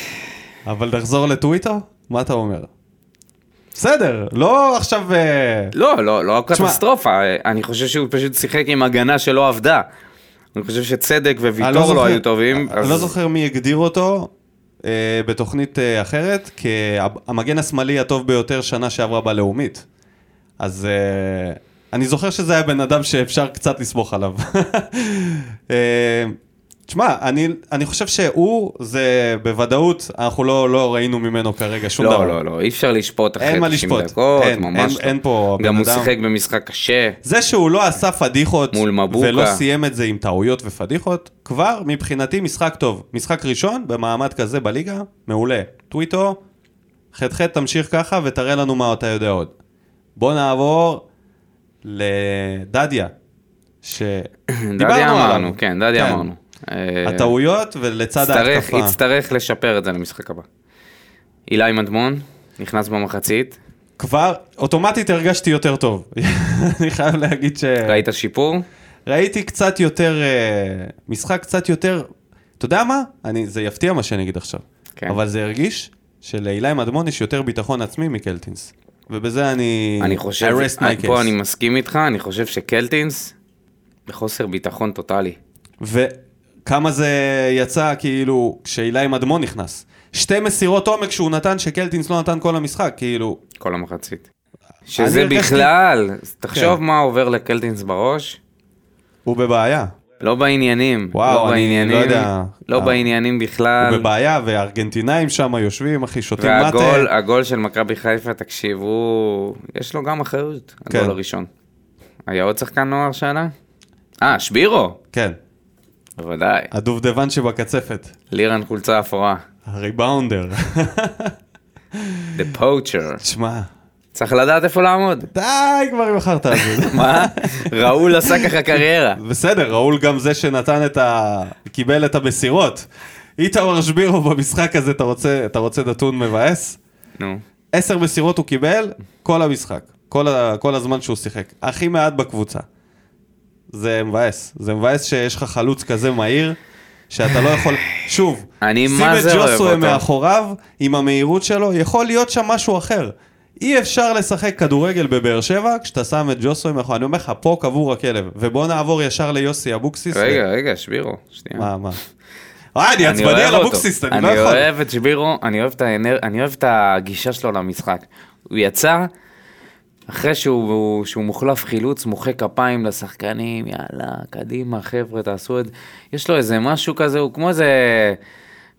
אבל נחזור לטוויטר? מה אתה אומר? בסדר, לא עכשיו... אה, לא, לא, לא קטסטרופה, אני חושב שהוא פשוט שיחק עם הגנה שלא עבדה. אני חושב שצדק אני וויטור לא היו טובים. אני לא זוכר מי הגדיר אותו בתוכנית אה, אחרת, כהמגן השמאלי הטוב ביותר שנה שעברה בלאומית. אז אה, אני זוכר שזה היה בן אדם שאפשר קצת לסמוך עליו. תשמע, אני, אני חושב שהוא, זה בוודאות, אנחנו לא, לא ראינו ממנו כרגע שום דבר. לא, לא, לא, אי אפשר לשפוט אחרי אין מה 90 לשפוט. דקות, אין, ממש אין, לא. אין פה גם בן הוא אדם- שיחק במשחק קשה. זה שהוא לא עשה פדיחות מול מבוקה. ולא סיים את זה עם טעויות ופדיחות, כבר מבחינתי משחק טוב. משחק ראשון במעמד כזה בליגה, מעולה. טוויטו, ח"ח תמשיך ככה ותראה לנו מה אתה יודע עוד. בוא נעבור לדדיה, שדיברנו דדיה עליו. אמרנו, כן, דדיה אמרנו. אה, הטעויות ולצד ההתקפה. יצטרך לשפר את זה למשחק הבא. אילי מדמון, נכנס במחצית, כבר, אוטומטית הרגשתי יותר טוב. אני חייב להגיד ש... ראית שיפור? ראיתי קצת יותר, אה, משחק קצת יותר, אתה יודע מה? אני, זה יפתיע מה שאני אגיד עכשיו. כן. אבל זה הרגיש שלאילי מדמון יש יותר ביטחון עצמי מקלטינס. ובזה אני... אני חושב, I rest my פה case. אני מסכים איתך, אני חושב שקלטינס בחוסר ביטחון טוטאלי. וכמה זה יצא כאילו כשאילי מדמון נכנס. שתי מסירות עומק שהוא נתן שקלטינס לא נתן כל המשחק, כאילו... כל המחצית. שזה הרגשתי- בכלל, תחשוב כן. מה עובר לקלטינס בראש, הוא בבעיה. לא בעניינים, וואו, לא אני בעניינים, לא יודע. לא אה. בעניינים בכלל, הוא בבעיה, והארגנטינאים שם יושבים, אחי, שותים והגול מטה. הגול של מכבי חיפה, תקשיב, הוא, יש לו גם אחריות, כן. הגול הראשון. היה עוד שחקן נוער שעלה? אה, שבירו, כן, בוודאי, הדובדבן שבקצפת. לירן חולצה אפורה, הריבאונדר. The Poacher, תשמע, צריך לדעת איפה לעמוד. די כבר עם החרטא הזאת. מה? ראול עשה ככה קריירה. בסדר, ראול גם זה שנתן את ה... קיבל את המסירות. איתמר שבירו במשחק הזה, אתה רוצה, אתה רוצה נתון מבאס? נו, עשר מסירות הוא קיבל כל המשחק. כל, ה... כל הזמן שהוא שיחק. הכי מעט בקבוצה. זה מבאס. זה מבאס שיש לך חלוץ כזה מהיר, שאתה לא יכול... שוב, שים את ג'וסווה. מאחוריו, עם המהירות שלו, יכול להיות שם משהו אחר. אי אפשר לשחק כדורגל בבאר שבע כשאתה שם את ג'וסווה מאחוריו. אני אומר לך, פה קבור הכלב. ובוא נעבור ישר ליוסי אבוקסיס. רגע, רגע, שבירו, שנייה. מה, מה? אה, אני עצבני על. אבוקסיס, אני לא אני יכול. אוהב את שבירו, אני אוהב את האנר... אני אוהב את הגישה שלו למשחק. הוא יצא, אחרי שהוא, שהוא מוחלף חילוץ, מוחא כפיים לשחקנים, יאללה, קדימה, חבר'ה, תעשו את זה. יש לו איזה משהו כזה, הוא כמו איזה,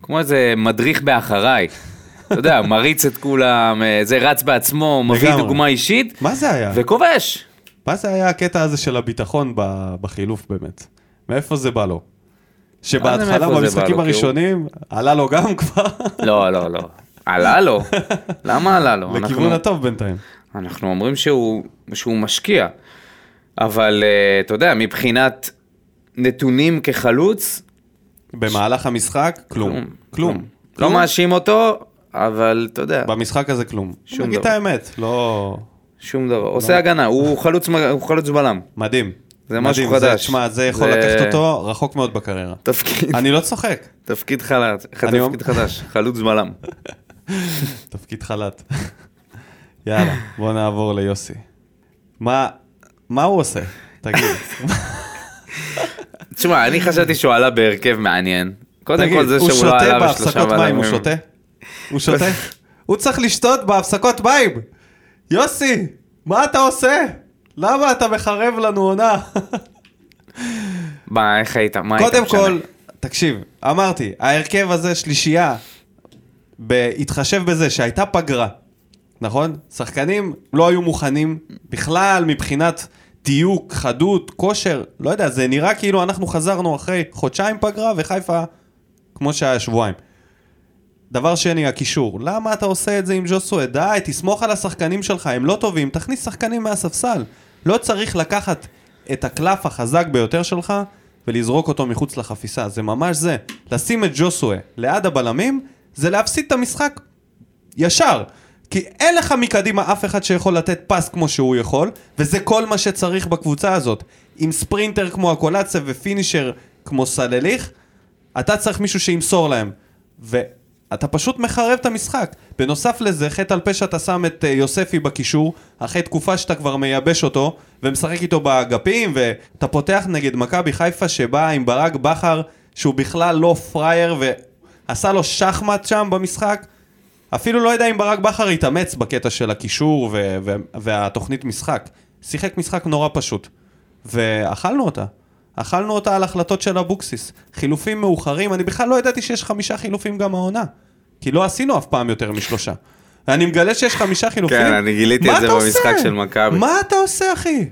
כמו איזה מדריך באחריי. אתה יודע, מריץ את כולם, אה, זה רץ בעצמו, מביא. דוגמה אישית, מה זה היה? וכובש. מה זה היה הקטע הזה של הביטחון בחילוף באמת? מאיפה זה בא לו? שבהתחלה במשחקים? כי הוא- הראשונים, עלה לו גם כבר לא, לא, לא. עלה לו. למה עלה לו? לכיוון אנחנו- הטוב בינתיים. אנחנו אומרים שהוא, שהוא משקיע, אבל uh, אתה יודע, מבחינת נתונים כחלוץ, במהלך המשחק, כלום. כלום. לא מאשים אותו, אבל אתה יודע, במשחק הזה כלום. שום נגיד את דבר. האמת, לא... שום דבר. עושה הגנה, הוא חלוץ, הוא חלוץ בלם. מדהים. זה משהו מדהים. חדש. תשמע, זה יכול זה- לקחת אותו רחוק מאוד בקריירה. תפקיד, אני לא צוחק, תפקיד חלץ, תפקיד חדש, חלוץ בלם. תפקיד חל"ת. יאללה, בוא נעבור ליוסי. מה, מה הוא עושה? תגיד. תשמע, אני חשבתי שהוא עלה בהרכב מעניין. קודם כל זה הוא שהוא לא שותה עלה בהפסקות בשלושה מים, הוא בלמים. שותה? הוא שותה? הוא צריך לשתות בהפסקות מים! יוסי, מה אתה עושה? למה אתה מחרב לנו עונה? מה, איך היית? מה היית קודם? כל, תקשיב, אמרתי, ההרכב הזה שלישייה, בהתחשב בזה שהייתה פגרה, נכון? שחקנים לא היו מוכנים בכלל מבחינת דיוק, חדות, כושר, לא יודע, זה נראה כאילו אנחנו חזרנו אחרי חודשיים פגרה וחיפה כמו שהיה שבועיים. דבר שני, הקישור. למה אתה עושה את זה עם ג'וסווה? די, תסמוך על השחקנים שלך, הם לא טובים, תכניס שחקנים מהספסל. לא צריך לקחת את הקלף החזק ביותר שלך ולזרוק אותו מחוץ לחפיסה, זה ממש זה. לשים את ג'וסווה ליד הבלמים, זה להפסיד את המשחק ישר. כי אין לך מקדימה אף אחד שיכול לתת פס כמו שהוא יכול, וזה כל מה שצריך בקבוצה הזאת. עם ספרינטר כמו הקולציה ופינישר כמו סלליך, אתה צריך מישהו שימסור להם. ואתה פשוט מחרב את המשחק. בנוסף לזה, חטא על פשע אתה שם את אה, יוספי בקישור, אחרי תקופה שאתה כבר מייבש אותו, ומשחק איתו באגפים, ואתה פותח נגד מכבי חיפה שבאה עם ברק בכר, שהוא בכלל לא פראייר, ועשה לו שחמט שם במשחק. אפילו לא יודע אם ברק בכר התאמץ בקטע של הקישור ו- ו- והתוכנית משחק. שיחק משחק נורא פשוט. ואכלנו אותה. אכלנו אותה על החלטות של אבוקסיס. חילופים מאוחרים, אני בכלל לא ידעתי שיש חמישה חילופים גם העונה. כי לא עשינו אף פעם יותר משלושה. ואני מגלה שיש חמישה חילופים. כן, אני גיליתי את זה במשחק עושה? של מכבי. מה אתה עושה, אחי?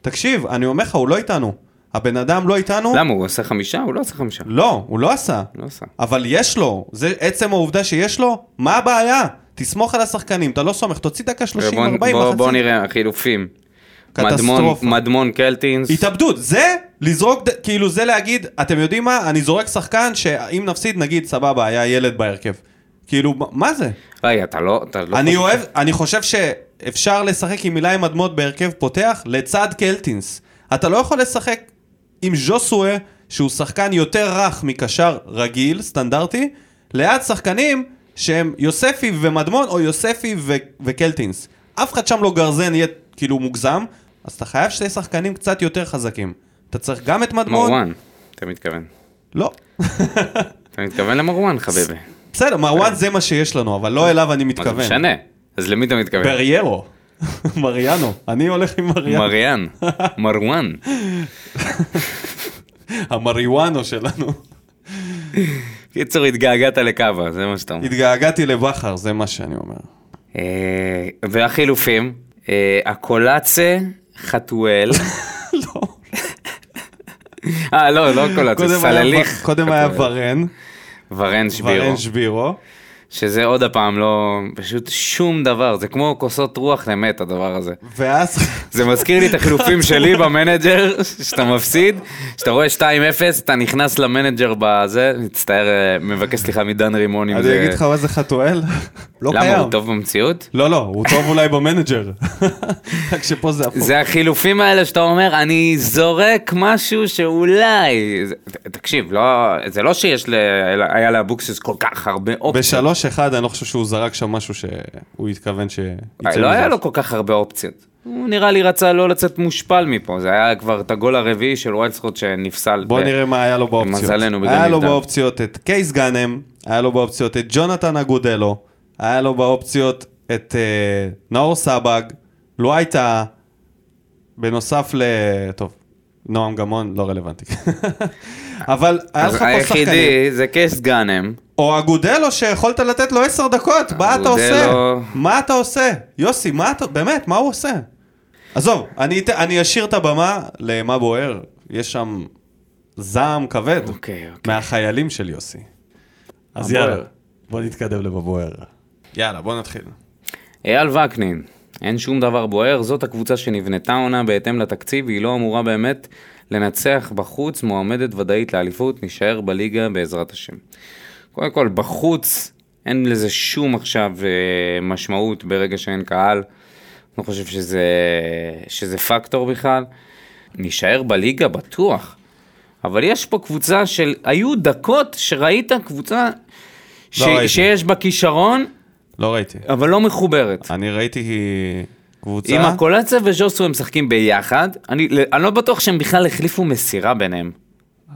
תקשיב, אני אומר לך, הוא לא איתנו. הבן אדם לא איתנו. למה, הוא עושה חמישה? הוא לא עושה חמישה. לא, הוא לא עשה. לא עשה. אבל יש לו, זה עצם העובדה שיש לו, מה הבעיה? תסמוך על השחקנים, אתה לא סומך, תוציא דקה 30, בוא- 40, בוא- מחצית. בוא נראה, החילופים. קטסטרופה. מדמון- מדמון קלטינס. התאבדות, זה לזרוק, כאילו זה להגיד, אתם יודעים מה, אני זורק שחקן שאם נפסיד נגיד סבבה, היה ילד בהרכב. כאילו, מה- זה? רגע, אתה לא... אתה לא אני חושב- אוהב, אני חושב שאפשר לשחק עם מילה עם אדמות בהרכב פותח לצד קלטינס. אתה לא יכול לשחק עם ז'וסואה, שהוא שחקן יותר רך מקשר רגיל, סטנדרטי, ליד שחקנים שהם יוספי ומדמון, או יוספי ו- וקלטינס. אף אחד שם לא גרזן, יהיה כאילו מוגזם, אז אתה חייב שתי שחקנים קצת יותר חזקים. אתה צריך גם את מדמון... מרואן, אתה מתכוון. לא. אתה מתכוון למרואן, חביבי. בסדר, מרואן זה מה שיש לנו, אבל לא אליו אני מה זה מתכוון. משנה? אז למי אתה מתכוון? בריירו. מריאנו. אני הולך עם מריאנו. מריאן. מרואן. המריואנו שלנו. קיצור, התגעגעת לקאבה, זה מה שאתה אומר. התגעגעתי לבכר, זה מה שאני אומר. אה, והחילופים, אה, הקולאצה, חתואל. לא. אה, לא, לא קולאצה, סלליך. קודם היה. ורן, ורן שבירו. ורן שבירו. שזה עוד הפעם לא, פשוט שום דבר, זה כמו כוסות רוח למת הדבר הזה. ואז... זה מזכיר לי את החילופים שלי במנג'ר, שאתה מפסיד, שאתה רואה 2-0, אתה נכנס למנג'ר בזה, מצטער, אה, מבקש סליחה מדן רימון אם אני זה... אגיד לך מה זה חתואל? לא למה, קיים. הוא טוב במציאות? לא, לא, הוא טוב אולי במנג'ר. רק שפה זה הפוך. זה החילופים האלה שאתה אומר, אני זורק משהו שאולי... תקשיב, לא, זה לא שיש. היה לאבוקסיס כל כך הרבה אופציות. בשלוש אחד אני לא חושב שהוא זרק שם משהו שהוא התכוון שיצא לא היה. לו כל כך הרבה אופציות. הוא נראה לי רצה לא לצאת מושפל מפה, זה היה כבר את הגול הרביעי של ויילסקוט שנפסל. בוא ב- נראה מה היה לו באופציות. למזלנו, בגלל היה לו. באופציות את קייס גאנם, היה לו באופציות את ג'ונתן אגודלו, היה לו באופציות את אה, נאור סבג, לא הייתה, בנוסף ל... טוב, נועם גמון לא רלוונטי. אבל היה לך פה שחקנים. היחידי זה קייס גאנם, או אגודלו שיכולת לתת לו עשר דקות, מה אתה עושה? מה אתה עושה? יוסי, מה אתה, באמת, מה הוא עושה? עזוב, אני, אני אשאיר את הבמה למה בוער, יש שם זעם כבד אוקיי, אוקיי. מהחיילים של יוסי. אז מה יאללה? בוא נתקדם למה בוער. יאללה, בוא נתחיל. אייל וקנין, אין שום דבר בוער, זאת הקבוצה שנבנתה עונה בהתאם לתקציב, היא לא אמורה באמת לנצח בחוץ, מועמדת ודאית לאליפות, נשאר בליגה בעזרת השם. קודם כל, בחוץ אין לזה שום עכשיו אה, משמעות ברגע שאין קהל, לא חושב שזה, שזה פקטור בכלל. נשאר בליגה בטוח, אבל יש פה קבוצה של, היו דקות שראית קבוצה ש, ראיתי. שיש בה כישרון, לא ראיתי. אבל לא מחוברת. אני ראיתי קבוצה... אם הקולציה וז'וסו הם משחקים ביחד, אני, אני לא בטוח שהם בכלל החליפו מסירה ביניהם.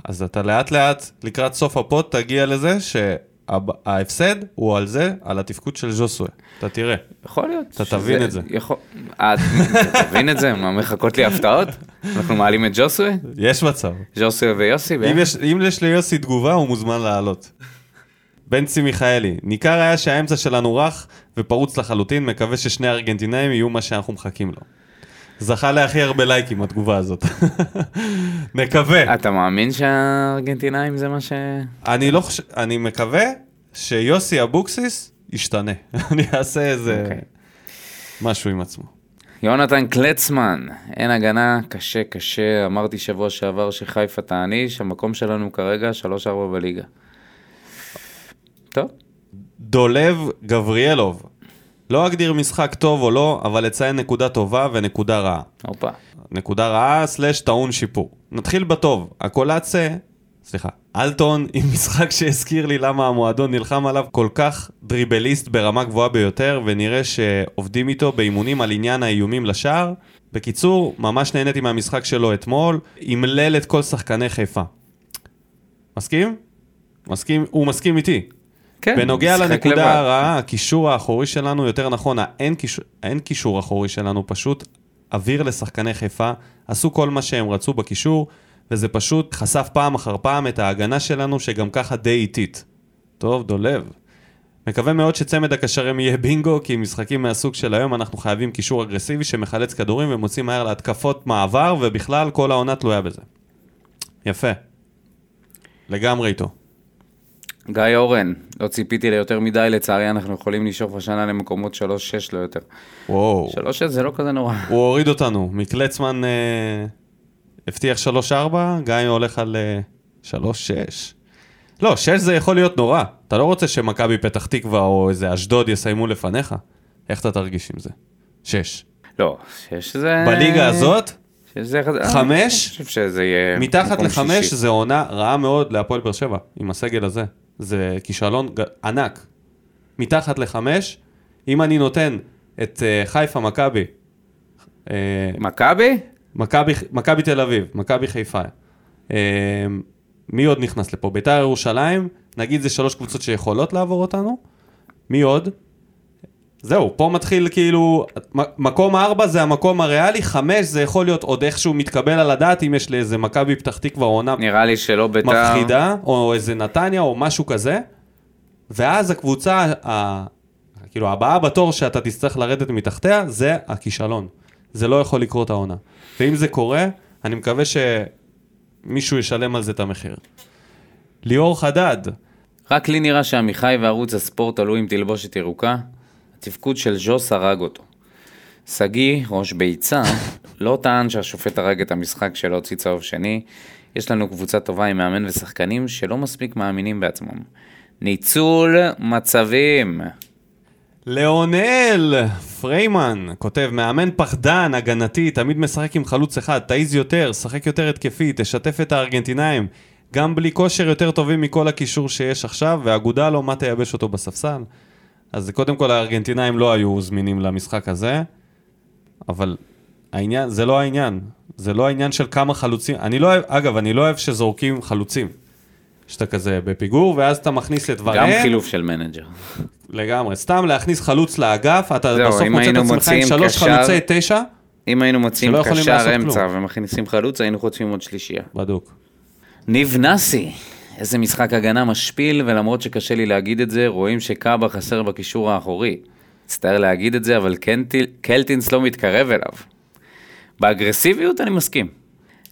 אז אתה לאט לאט, לקראת סוף הפוד, תגיע לזה שההפסד הוא על זה, על התפקוד של ז'וסווה. אתה תראה. יכול להיות. אתה תבין את זה. יכול... אה, אתה תבין את זה? מה, מחכות לי הפתעות? אנחנו מעלים את ג'וסוי? יש מצב. ג'וסוי ויוסי? אם ביחד? יש, אם יש ליוסי תגובה, הוא מוזמן לעלות. בנצי מיכאלי, ניכר היה שהאמצע שלנו רך ופרוץ לחלוטין, מקווה ששני הארגנטינאים יהיו מה שאנחנו מחכים לו. זכה להכי הרבה לייקים התגובה הזאת. נקווה. אתה מאמין שהארגנטינאים זה מה ש... אני לא חושב, אני מקווה שיוסי אבוקסיס ישתנה. אני אעשה איזה אוקיי. משהו עם עצמו. יונתן קלצמן, אין הגנה, קשה קשה, אמרתי שבוע שעבר שחיפה תעניש, המקום שלנו כרגע 3-4 בליגה. טוב, דולב גבריאלוב. לא אגדיר משחק טוב או לא, אבל לציין נקודה טובה ונקודה רעה. הופה. נקודה רעה סלש טעון שיפור. נתחיל בטוב, הקולאצה, סליחה, אלטון עם משחק שהזכיר לי למה המועדון נלחם עליו כל כך דריבליסט ברמה גבוהה ביותר, ונראה שעובדים איתו באימונים על עניין האיומים לשער. בקיצור, ממש נהניתי מהמשחק שלו אתמול, אמלל את כל שחקני חיפה. מסכים? מסכים? הוא מסכים איתי. כן, בנוגע לנקודה לבד. הרעה, הקישור האחורי שלנו, יותר נכון, האין קישור, אין קישור אחורי שלנו, פשוט אוויר לשחקני חיפה, עשו כל מה שהם רצו בקישור, וזה פשוט חשף פעם אחר פעם את ההגנה שלנו, שגם ככה די איטית. טוב, דולב. מקווה מאוד שצמד הקשרים יהיה בינגו, כי משחקים מהסוג של היום אנחנו חייבים קישור אגרסיבי שמחלץ כדורים ומוציא מהר להתקפות מעבר, ובכלל כל העונה תלויה בזה. יפה. לגמרי איתו. גיא אורן, לא ציפיתי ליותר מדי, לצערי אנחנו יכולים לשאוף השנה למקומות 3-6 לא יותר. וואו. 3-6 זה לא כזה נורא. הוא הוריד אותנו, מקלצמן אה, הבטיח 3-4, גיא הולך על אה, 3-6. לא, 6 זה יכול להיות נורא. אתה לא רוצה שמכבי פתח תקווה או איזה אשדוד יסיימו לפניך. איך אתה תרגיש עם זה? 6. לא, 6 זה... בליגה הזאת, שש זה... חמש? שזה יהיה... מתחת לחמש שישי. זה עונה רעה מאוד להפועל באר שבע, עם הסגל הזה. זה כישלון ענק. מתחת לחמש, אם אני נותן את אה, חיפה, מכבי, אה, מכבי? מכבי מכבי תל אביב, מכבי חיפה. אה, מי עוד נכנס לפה? ביתר ירושלים, נגיד זה שלוש קבוצות שיכולות לעבור אותנו. מי עוד? זהו, פה מתחיל כאילו, מקום ארבע זה המקום הריאלי, חמש זה יכול להיות עוד איכשהו מתקבל על הדעת אם יש לאיזה מכבי פתח תקווה עונה נראה לי שלא ביתר... מפחידה, או איזה נתניה או משהו כזה, ואז הקבוצה, ה... כאילו הבאה בתור שאתה תצטרך לרדת מתחתיה, זה הכישלון. זה לא יכול לקרות העונה. ואם זה קורה, אני מקווה שמישהו ישלם על זה את המחיר. ליאור חדד, רק לי נראה שעמיחי וערוץ הספורט עלו עם תלבושת ירוקה. התפקוד של ז'וס הרג אותו. שגיא, ראש ביצה, לא טען שהשופט הרג את המשחק שלא הוציא צהוב שני. יש לנו קבוצה טובה עם מאמן ושחקנים שלא מספיק מאמינים בעצמם. ניצול מצבים. ליאונל פריימן כותב, מאמן פחדן, הגנתי, תמיד משחק עם חלוץ אחד, תעיז יותר, שחק יותר התקפי, תשתף את הארגנטינאים. גם בלי כושר יותר טובים מכל הקישור שיש עכשיו, והאגודה לא, מה תייבש אותו בספסל? אז קודם כל הארגנטינאים לא היו זמינים למשחק הזה, אבל העניין, זה לא העניין. זה לא העניין של כמה חלוצים. אני לא אוהב, אגב, אני לא אוהב שזורקים חלוצים. שאתה כזה בפיגור, ואז אתה מכניס את גם ורן. חילוף של מנג'ר. לגמרי, סתם להכניס חלוץ לאגף, אתה זהו, בסוף מוצא את עצמך עם שלוש קשר- חלוצי תשע, אם היינו מוצאים קשר אמצע כלום. ומכניסים חלוץ, היינו חוטפים עוד שלישייה. בדוק. ניב נאסי, איזה משחק הגנה משפיל, ולמרות שקשה לי להגיד את זה, רואים שקאבה חסר בקישור האחורי. מצטער להגיד את זה, אבל קלטינס לא מתקרב אליו. באגרסיביות אני מסכים.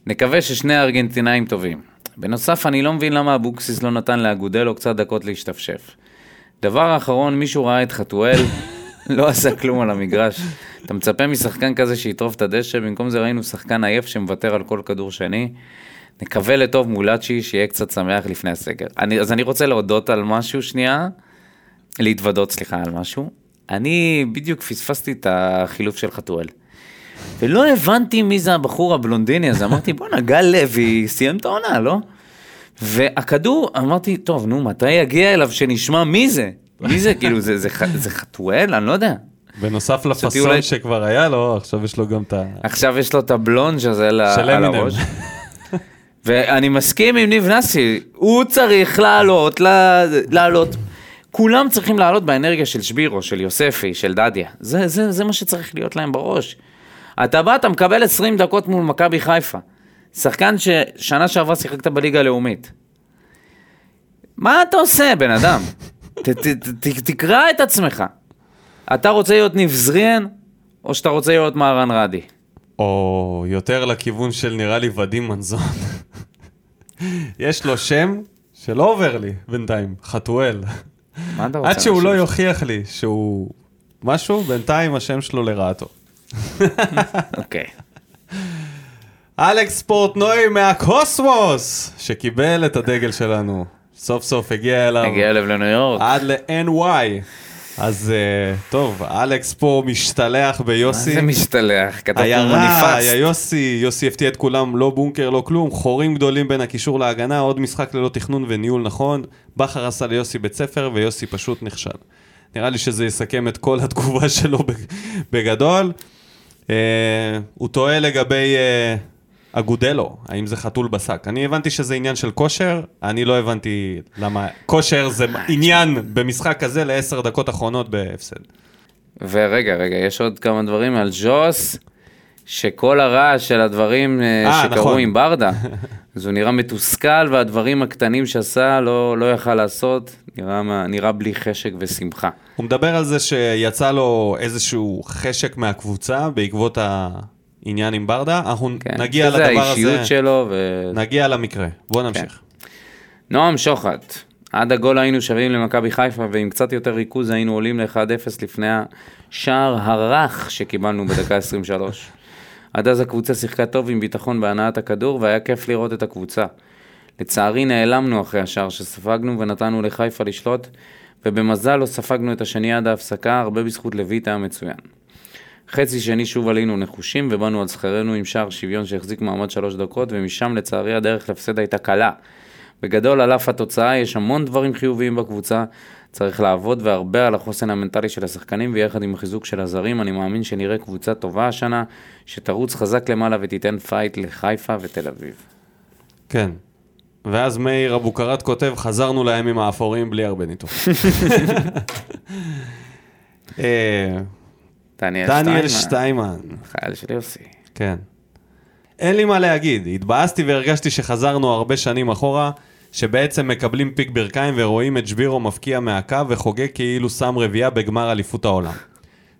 נקווה ששני הארגנטינאים טובים. בנוסף, אני לא מבין למה אבוקסיס לא נתן לאגודלו קצת דקות להשתפשף. דבר אחרון, מישהו ראה את חתואל, לא עשה כלום על המגרש. אתה מצפה משחקן כזה שיטרוף את הדשא, במקום זה ראינו שחקן עייף שמוותר על כל כדור שני. נקווה לטוב מולאצ'י, שיהיה קצת שמח לפני הסגר. אני, אז אני רוצה להודות על משהו שנייה, להתוודות, סליחה, על משהו. אני בדיוק פספסתי את החילוף של חתואל. ולא הבנתי מי זה הבחור הבלונדיני הזה, אמרתי בואנה גל לוי סיים את העונה, לא? והכדור, אמרתי, טוב, נו, מתי יגיע אליו שנשמע מי זה? מי זה, כאילו, זה, זה, ח- זה חתואל? אני לא יודע. בנוסף לפאסון אולי- שכבר היה לו, עכשיו יש לו גם את ה... עכשיו יש לו את הבלונג' הזה על. הראש. ואני מסכים עם ניב נאסי, הוא צריך לעלות, לעלות. כולם צריכים לעלות באנרגיה של שבירו, של יוספי, של דדיה. זה, זה, זה מה שצריך להיות להם בראש. אתה בא, אתה מקבל 20 דקות מול מכבי חיפה. שחקן ששנה שעברה שיחקת בליגה הלאומית. מה אתה עושה, בן אדם? ת, ת, ת, תקרא את עצמך. אתה רוצה להיות ניב זריאן, או שאתה רוצה להיות מהרן רדי? או יותר לכיוון של נראה לי ודים מנזון. יש לו שם שלא עובר לי בינתיים, חתואל. מה אתה רוצה? עד שהוא לא? יוכיח לי שהוא משהו, בינתיים השם שלו לרעתו. אוקיי. אלכס פורטנוי מהקוסמוס, שקיבל את הדגל שלנו. סוף סוף הגיע אליו. הגיע אליו לניו יורק. עד ל-NY. אז אה, טוב, אלכס פה משתלח מה ביוסי. זה משתלח? כתב היה רע. היה יוסי, יוסי הפתיע את כולם, לא בונקר, לא כלום, חורים גדולים בין הקישור להגנה, עוד משחק ללא תכנון וניהול נכון. בכר עשה ליוסי בית ספר ויוסי פשוט נכשל. נראה לי שזה יסכם את כל התגובה שלו בג- בגדול. אה, הוא טועה לגבי אה, אגודלו, האם זה חתול בשק. אני הבנתי שזה עניין של כושר, אני לא הבנתי למה כושר זה עניין במשחק הזה לעשר דקות אחרונות בהפסד. ורגע, רגע, יש עוד כמה דברים על ג'וס, שכל הרעש של הדברים אה, אה, שקרו נכון. עם ברדה, אז הוא נראה מתוסכל, והדברים הקטנים שעשה לא, לא יכל לעשות, נראה, מה- נראה בלי חשק ושמחה. הוא מדבר על זה שיצא לו איזשהו חשק מהקבוצה בעקבות העניין עם ברדה. אנחנו כן, נגיע לדבר האישיות הזה, שלו, ו... נגיע למקרה. בוא נמשיך. נועם שוחט, עד הגול היינו שווים למכבי חיפה, ועם קצת יותר ריכוז היינו עולים ל-1-0 לפני השער הרך שקיבלנו בדקה 23. עד אז הקבוצה שיחקה טוב עם ביטחון בהנעת הכדור, והיה כיף לראות את הקבוצה. לצערי נעלמנו אחרי השער שספגנו ונתנו לחיפה לשלוט, ובמזל לא ספגנו את השני עד ההפסקה, הרבה בזכות לויטה המצוין. חצי שני שוב עלינו נחושים ובאנו על שכרנו עם שער שוויון שהחזיק מעמד שלוש דקות ומשם לצערי הדרך להפסד הייתה קלה. בגדול על אף התוצאה יש המון דברים חיוביים בקבוצה, צריך לעבוד והרבה על החוסן המנטלי של השחקנים ויחד עם החיזוק של הזרים אני מאמין שנראה קבוצה טובה השנה שתרוץ חזק למעלה ותיתן fight לחיפה ותל אביב. כן. ואז מאיר אבוקרט כותב, חזרנו לימים האפורים בלי הרבה ניתוח. דניאל דניאל שטיימן, שטיימן. חייל של יוסי. כן. אין לי מה להגיד, התבאסתי והרגשתי שחזרנו הרבה שנים אחורה, שבעצם מקבלים פיק ברכיים ורואים את שבירו מפקיע מהקו וחוגג כאילו שם רביעייה בגמר אליפות העולם.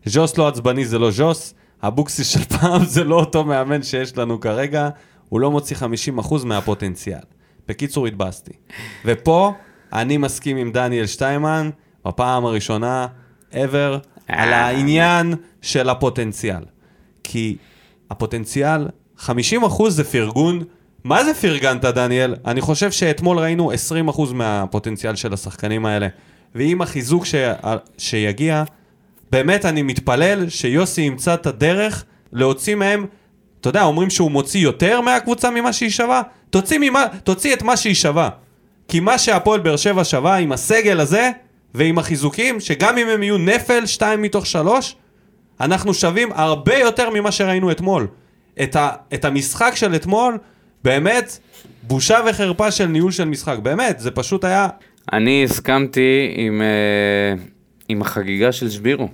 ז'וס לא עצבני זה לא ז'וס, אבוקסיס של פעם זה לא אותו מאמן שיש לנו כרגע, הוא לא מוציא 50% מהפוטנציאל. בקיצור, התבאסתי. ופה אני מסכים עם דניאל שטיימן, בפעם הראשונה ever, על העניין של הפוטנציאל. כי הפוטנציאל, 50% זה פרגון. מה זה פרגנת, דניאל? אני חושב שאתמול ראינו 20% מהפוטנציאל של השחקנים האלה. ועם החיזוק ש... שיגיע, באמת אני מתפלל שיוסי ימצא את הדרך להוציא מהם, אתה יודע, אומרים שהוא מוציא יותר מהקבוצה ממה שהיא שווה? תוציא, ממה... תוציא את מה שהיא שווה. כי מה שהפועל באר שבע שווה עם הסגל הזה ועם החיזוקים, שגם אם הם יהיו נפל, 2 מתוך 3, אנחנו שווים הרבה יותר ממה שראינו אתמול. את, ה, את המשחק של אתמול, באמת, בושה וחרפה של ניהול של משחק. באמת, זה פשוט היה... אני הסכמתי עם, אה, עם החגיגה של שבירו.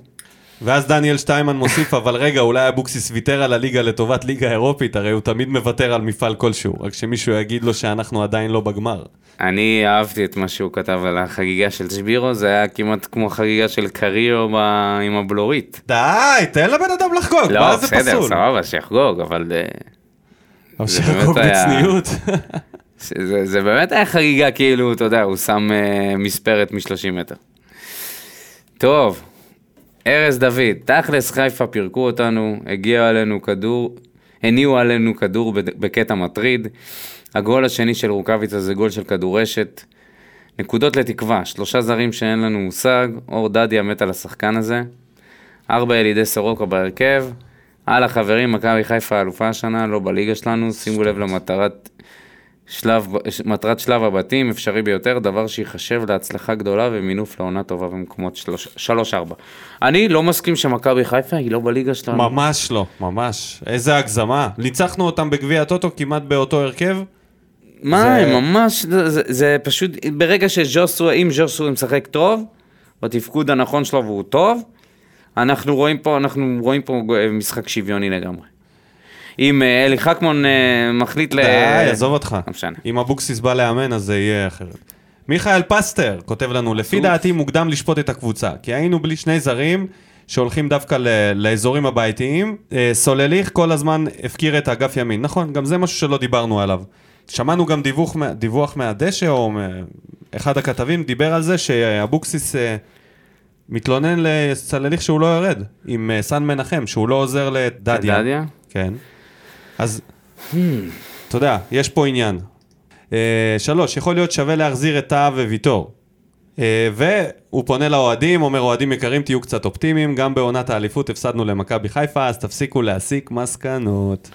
ואז דניאל שטיימן מוסיף, אבל רגע, אולי אבוקסיס ויתר על הליגה לטובת ליגה אירופית, הרי הוא תמיד מוותר על מפעל כלשהו, רק שמישהו יגיד לו שאנחנו עדיין לא בגמר. אני אהבתי את מה שהוא כתב על החגיגה של שבירו, זה היה כמעט כמו חגיגה של קריו ב... עם הבלורית. די, תן לבן אדם לחגוג, לא, מה זה בסדר, פסול? סבבה, שיחגוג, אבל אה, אבל שיחגוג בצניעות. זה, זה באמת היה חגיגה, כאילו, אתה יודע, הוא שם אה, מספרת מ-30 מטר. טוב, ארז דוד, תכלס חיפה פירקו אותנו, הגיע עלינו כדור, הניעו עלינו כדור בקטע מטריד. הגול השני של רוקאביצה זה גול של כדורשת. נקודות לתקווה, שלושה זרים שאין לנו מושג, אור דדיה מת על השחקן הזה. ארבע ילידי סורוקה בהרכב. הלאה חברים, מכבי חיפה אלופה השנה, לא בליגה שלנו, שימו לב למטרת שלב, מטרת שלב הבתים, אפשרי ביותר, דבר שיחשב להצלחה גדולה ומינוף לעונה טובה במקומות שלוש- שלוש-ארבע. אני לא מסכים שמכבי חיפה היא לא בליגה שלנו. ממש לא, ממש. איזה הגזמה. ניצחנו אותם בגביע הטוטו כמעט באותו הרכב. מה, זה- ממש, זה, זה, זה פשוט, ברגע שז'וסו, אם ז'וסו משחק טוב, בתפקוד הנכון שלו והוא טוב, אנחנו רואים פה, אנחנו רואים פה משחק שוויוני לגמרי. אם אה, אלי חכמון אה, מחליט ל... די, עזוב אותך. לא משנה. אם אבוקסיס בא לאמן, אז זה יהיה אחרת. מיכאל פסטר כותב לנו, לפי דעתי מוקדם לשפוט את הקבוצה, כי היינו בלי שני זרים שהולכים דווקא ל- לאזורים הבעייתיים. אה, סולליך כל הזמן הפקיר את אגף ימין. נכון, גם זה משהו שלא דיברנו עליו. שמענו גם דיווח, דיווח מהדשא, או אחד הכתבים דיבר על זה שאבוקסיס מתלונן לסולליך שהוא לא יורד, עם סן מנחם, שהוא לא עוזר לדדיה. דדיה? כן. אז, אתה יודע, יש פה עניין. אה, שלוש, יכול להיות שווה להחזיר את טאה וויטור. אה, והוא פונה לאוהדים, אומר, אוהדים יקרים, תהיו קצת אופטימיים, גם בעונת האליפות הפסדנו למכבי חיפה, אז תפסיקו להסיק מסקנות.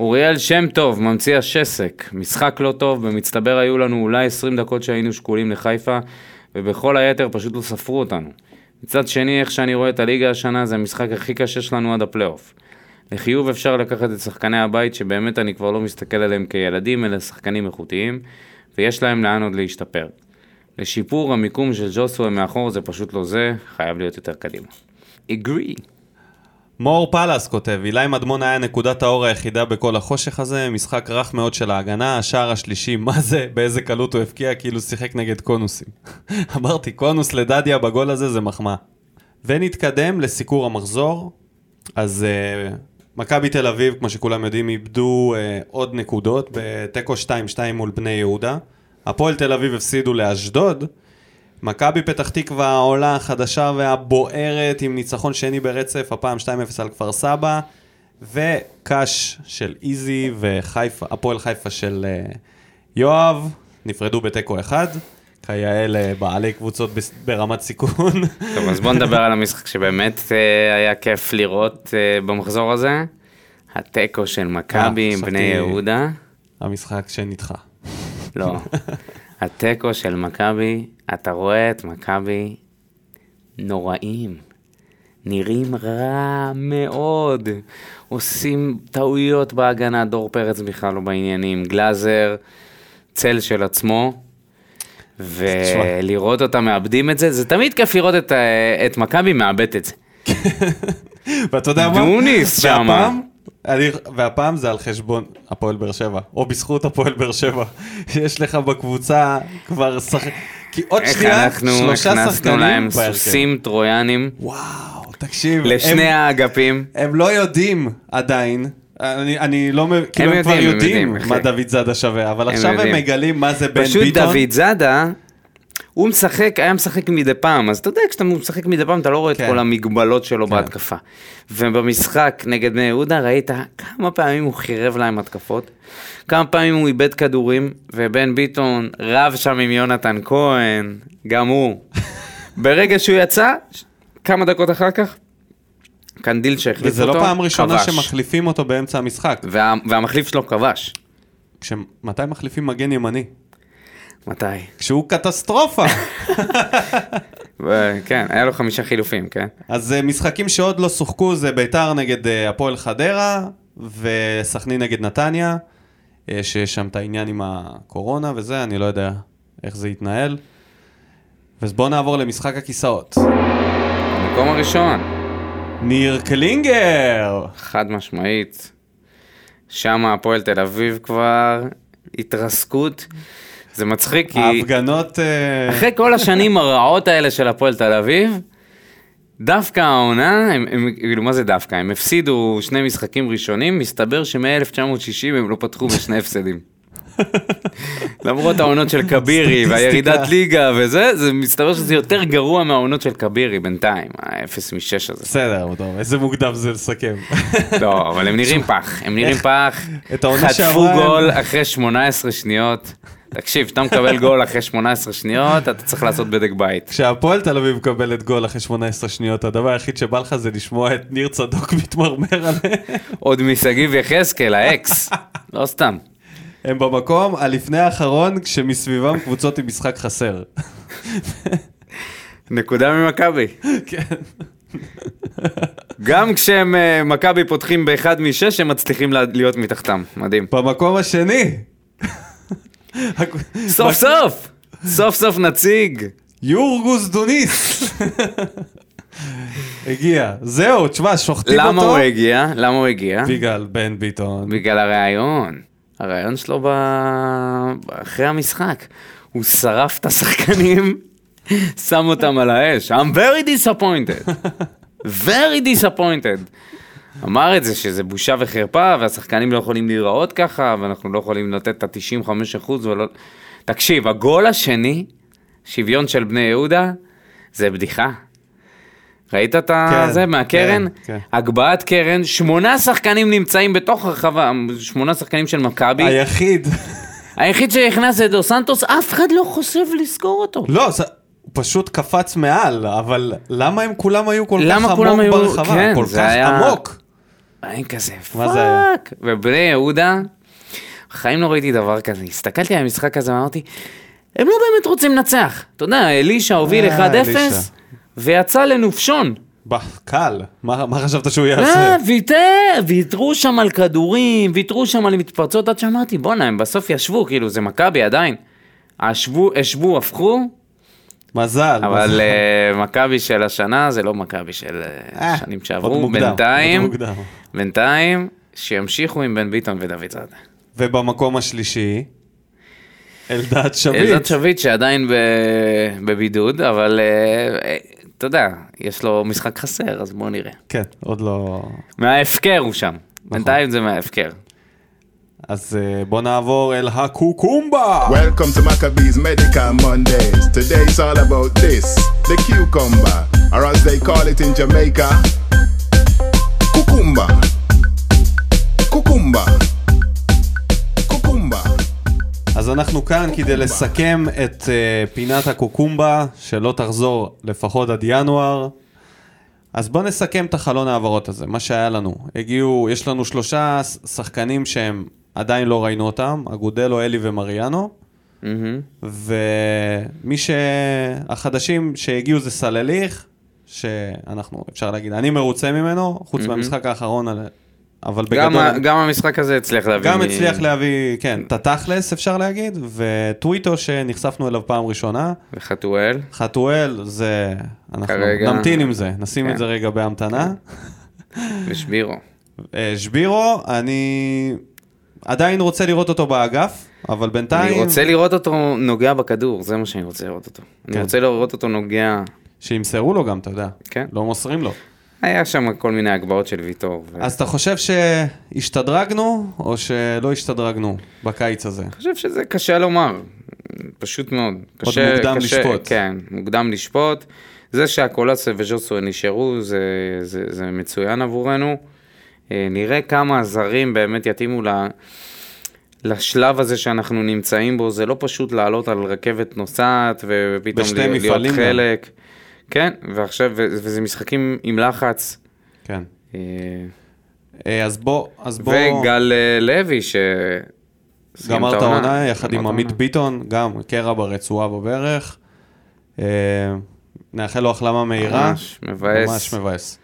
אוריאל שם טוב, ממציא השסק. משחק לא טוב, במצטבר היו לנו אולי 20 דקות שהיינו שקולים לחיפה, ובכל היתר פשוט לא ספרו אותנו. מצד שני, איך שאני רואה את הליגה השנה, זה המשחק הכי קשה שלנו עד הפלייאוף. לחיוב אפשר לקחת את שחקני הבית, שבאמת אני כבר לא מסתכל עליהם כילדים, אלא שחקנים איכותיים, ויש להם לאן עוד להשתפר. לשיפור המיקום של ג'וסווה מאחור זה פשוט לא זה, חייב להיות יותר קדימה. agree. מור פלס כותב, אילי מדמון היה נקודת האור היחידה בכל החושך הזה, משחק רך מאוד של ההגנה, השער השלישי, מה זה? באיזה קלות הוא הבקיע, כאילו שיחק נגד קונוסים. אמרתי, קונוס לדדיה בגול הזה זה מחמאה. ונתקדם לסיקור המחזור. אז uh, מכבי תל אביב, כמו שכולם יודעים, איבדו uh, עוד נקודות בתיקו 2-2 מול בני יהודה. הפועל תל אביב הפסידו לאשדוד. מכבי פתח תקווה העולה החדשה והבוערת עם ניצחון שני ברצף, הפעם 2-0 על כפר סבא, וקאש של איזי והפועל חיפה של uh, יואב נפרדו בתיקו אחד. כיאה לבעלי קבוצות ברמת סיכון. טוב, אז בוא נדבר על המשחק שבאמת אה, היה כיף לראות אה, במחזור הזה. התיקו של מכבי אה, עם בני חשבתי- יהודה. המשחק שנדחה. לא. התיקו של מכבי, אתה רואה את מכבי נוראים. נראים רע מאוד. עושים טעויות בהגנה, דור פרץ בכלל לא בעניינים. גלאזר, צל של עצמו. ולראות אותם מאבדים את זה, זה תמיד כיף לראות את, את מכבי מאבד את זה. ואתה יודע מה? דוניס שמה. והפעם, אני, והפעם זה על חשבון הפועל באר שבע, או בזכות הפועל באר שבע. יש לך בקבוצה כבר שחק... כי עוד איך שנייה, אנחנו שלושה הכנסנו שחקנים להם בהרכב. סוסים טרויאנים וואו, תקשיב. לשני הם, האגפים. הם לא יודעים עדיין. אני, אני לא מבין, כאילו הם כבר יודעים, הם יודעים מה. דוד זאדה שווה, אבל הם עכשיו הם יודעים. מגלים מה זה בן פשוט ביטון. דוד זאדה, הוא משחק, היה משחק מדי פעם, אז אתה יודע, כשאתה משחק מדי פעם אתה לא רואה את כן. כל המגבלות שלו כן. בהתקפה. ובמשחק נגד בני יהודה ראית כמה פעמים הוא חירב להם התקפות, כמה פעמים הוא איבד כדורים, ובן ביטון רב שם עם יונתן כהן, גם הוא. ברגע שהוא יצא, כמה דקות אחר כך, קנדיל שהחליף וזה אותו, לא פעם ראשונה כבש. שמחליפים אותו באמצע המשחק. וה, והמחליף שלו כבש. כש... מתי מחליפים מגן ימני? מתי? כשהוא קטסטרופה. כן, היה לו חמישה חילופים, כן? אז אה, משחקים שעוד לא שוחקו זה ביתר נגד אה, הפועל חדרה וסכנין נגד נתניה, אה, שיש שם את העניין עם הקורונה וזה, אני לא יודע איך זה יתנהל. אז בואו נעבור למשחק הכיסאות. במקום הראשון, ניר קלינגר! חד משמעית. שם הפועל תל אביב כבר התרסקות. זה מצחיק כי ההפגנות... אה, אחרי כל השנים הרעות האלה של הפועל תל אביב, דווקא העונה, הם, הם, כאילו מה זה דווקא? הם הפסידו שני משחקים ראשונים, מסתבר שמ-1960 הם לא פתחו בשני הפסדים. למרות העונות של כבירי והירידת. ליגה וזה, זה מסתבר שזה יותר גרוע מהעונות של כבירי בינתיים, ה-0 מ-6 הזה. בסדר, טוב, איזה מוקדם זה לסכם. לא, אבל הם נראים פח, הם נראים פח, חטפו גול אחרי 18 שניות. תקשיב, כשאתה מקבל גול אחרי 18 שניות, אתה צריך לעשות בדק בית. כשהפועל תל אביב מקבלת גול אחרי 18 שניות, הדבר היחיד שבא לך זה לשמוע את ניר צדוק מתמרמר עליהם. עוד משגיב יחזקאל, האקס. לא סתם. הם במקום הלפני האחרון כשמסביבם קבוצות עם משחק חסר. נקודה ממכבי. כן. גם כשהם אה, מכבי פותחים באחד משש, הם מצליחים לה- להיות מתחתם. מדהים. במקום השני. סוף סוף! סוף סוף נציג. יורגוס דוניס. הגיע. זהו, תשמע, שוחטים אותו. למה הוא הגיע? למה הוא הגיע? בגלל בן ביטון. בגלל הראיון. הראיון שלו ב... אחרי המשחק. הוא שרף את השחקנים, שם אותם על האש. I'm very disappointed. very disappointed. אמר את זה שזה בושה וחרפה, והשחקנים לא יכולים להיראות ככה, ואנחנו לא יכולים לתת את ה-95% ולא... תקשיב, הגול השני, שוויון של בני יהודה, זה בדיחה. ראית את כן, זה מהקרן? כן, כן. הגבהת קרן, שמונה שחקנים נמצאים בתוך הרחבה, שמונה שחקנים של מכבי, היחיד. היחיד שנכנס זה דו סנטוס, אף אחד לא חושב לסגור אותו. לא, זה... פשוט קפץ מעל, אבל למה הם כולם היו כל כך עמוק היו- ברחבה? כן, כל כך היה- עמוק. אין כזה, היה? fuck. ובני יהודה, בחיים לא ראיתי דבר כזה. הסתכלתי על המשחק הזה ואמרתי, הם לא באמת רוצים לנצח. אתה יודע, אלישע הוביל אה, 1-0, אלישע. ויצא לנופשון. ב- קל, מה מה חשבת שהוא אה, יעשה? ויתר, ויתרו שם על כדורים, ויתרו שם על מתפרצות, עד שאמרתי, בואנה, הם בסוף ישבו, כאילו, זה מכבי עדיין. השוו, השוו, הפכו, מזל. אבל מזל. אה, מכבי של השנה זה לא מכבי של אה, אה, שנים עוד שעברו. מוקדם, בינתיים, עוד מוקדם. בינתיים, שימשיכו עם בן ביטון ודוד זאדה. ובמקום השלישי, אלדד שביט. אלדד שביט שעדיין בבידוד, אבל אה, אה, אתה יודע, יש לו משחק חסר, אז בואו נראה. כן, עוד לא... מההפקר הוא שם. נכון. בינתיים זה מההפקר. אז אה, בוא נעבור אל הקוקומבה. Welcome to Maccabees Medical Mondays. Today it's all about this the cucumber, or as they call it in Jamaica. Cucumba. אז אנחנו כאן כדי לסכם את uh, פינת הקוקומבה, שלא תחזור לפחות עד ינואר. אז בואו נסכם את החלון ההעברות הזה, מה שהיה לנו. הגיעו, יש לנו שלושה שחקנים שהם עדיין לא ראינו אותם, אגודלו, אלי ומריאנו. ומי שהחדשים שהגיעו זה סלליך, שאנחנו, אפשר להגיד, אני מרוצה ממנו, חוץ מהמשחק האחרון, על- אבל גם בגדול... ה- גם המשחק הזה הצליח להביא. גם מ- הצליח להביא, כן, את התכלס אפשר להגיד, וטוויטו שנחשפנו אליו פעם ראשונה, וחתואל. חתואל זה, אנחנו כרגע- נמתין עם זה, נשים כן. את זה רגע בהמתנה. ושבירו. אה, שבירו, אני עדיין רוצה לראות אותו באגף, אבל בינתיים, אני רוצה לראות אותו נוגע בכדור, זה מה שאני רוצה לראות אותו. אני כן. רוצה לראות אותו נוגע... שימסרו לו גם, אתה יודע, כן. לא מוסרים לו. היה שם כל מיני הגבהות של ויטור. ו- אז אתה חושב שהשתדרגנו, או שלא השתדרגנו בקיץ הזה? אני חושב שזה קשה לומר, פשוט מאוד. קשה, מוקדם קשה, לשפוט. כן, מוקדם לשפוט. זה שהקולציה וז'וסו נשארו, זה, זה, זה מצוין עבורנו. אה, נראה כמה הזרים באמת יתאימו ל... לשלב הזה שאנחנו נמצאים בו, זה לא פשוט לעלות על רכבת נוסעת ופתאום להיות, מפעלים גם. כן, ועכשיו, וזה משחקים עם לחץ. כן. אה, אה, אז בוא, אז בוא... וגל אה, לוי, ש... גמר את העונה יחד עם עמית. ביטון, גם קרע ברצועה בברך. נאחל לו החלמה מהירה. ממש מבאס. ממש מבאס.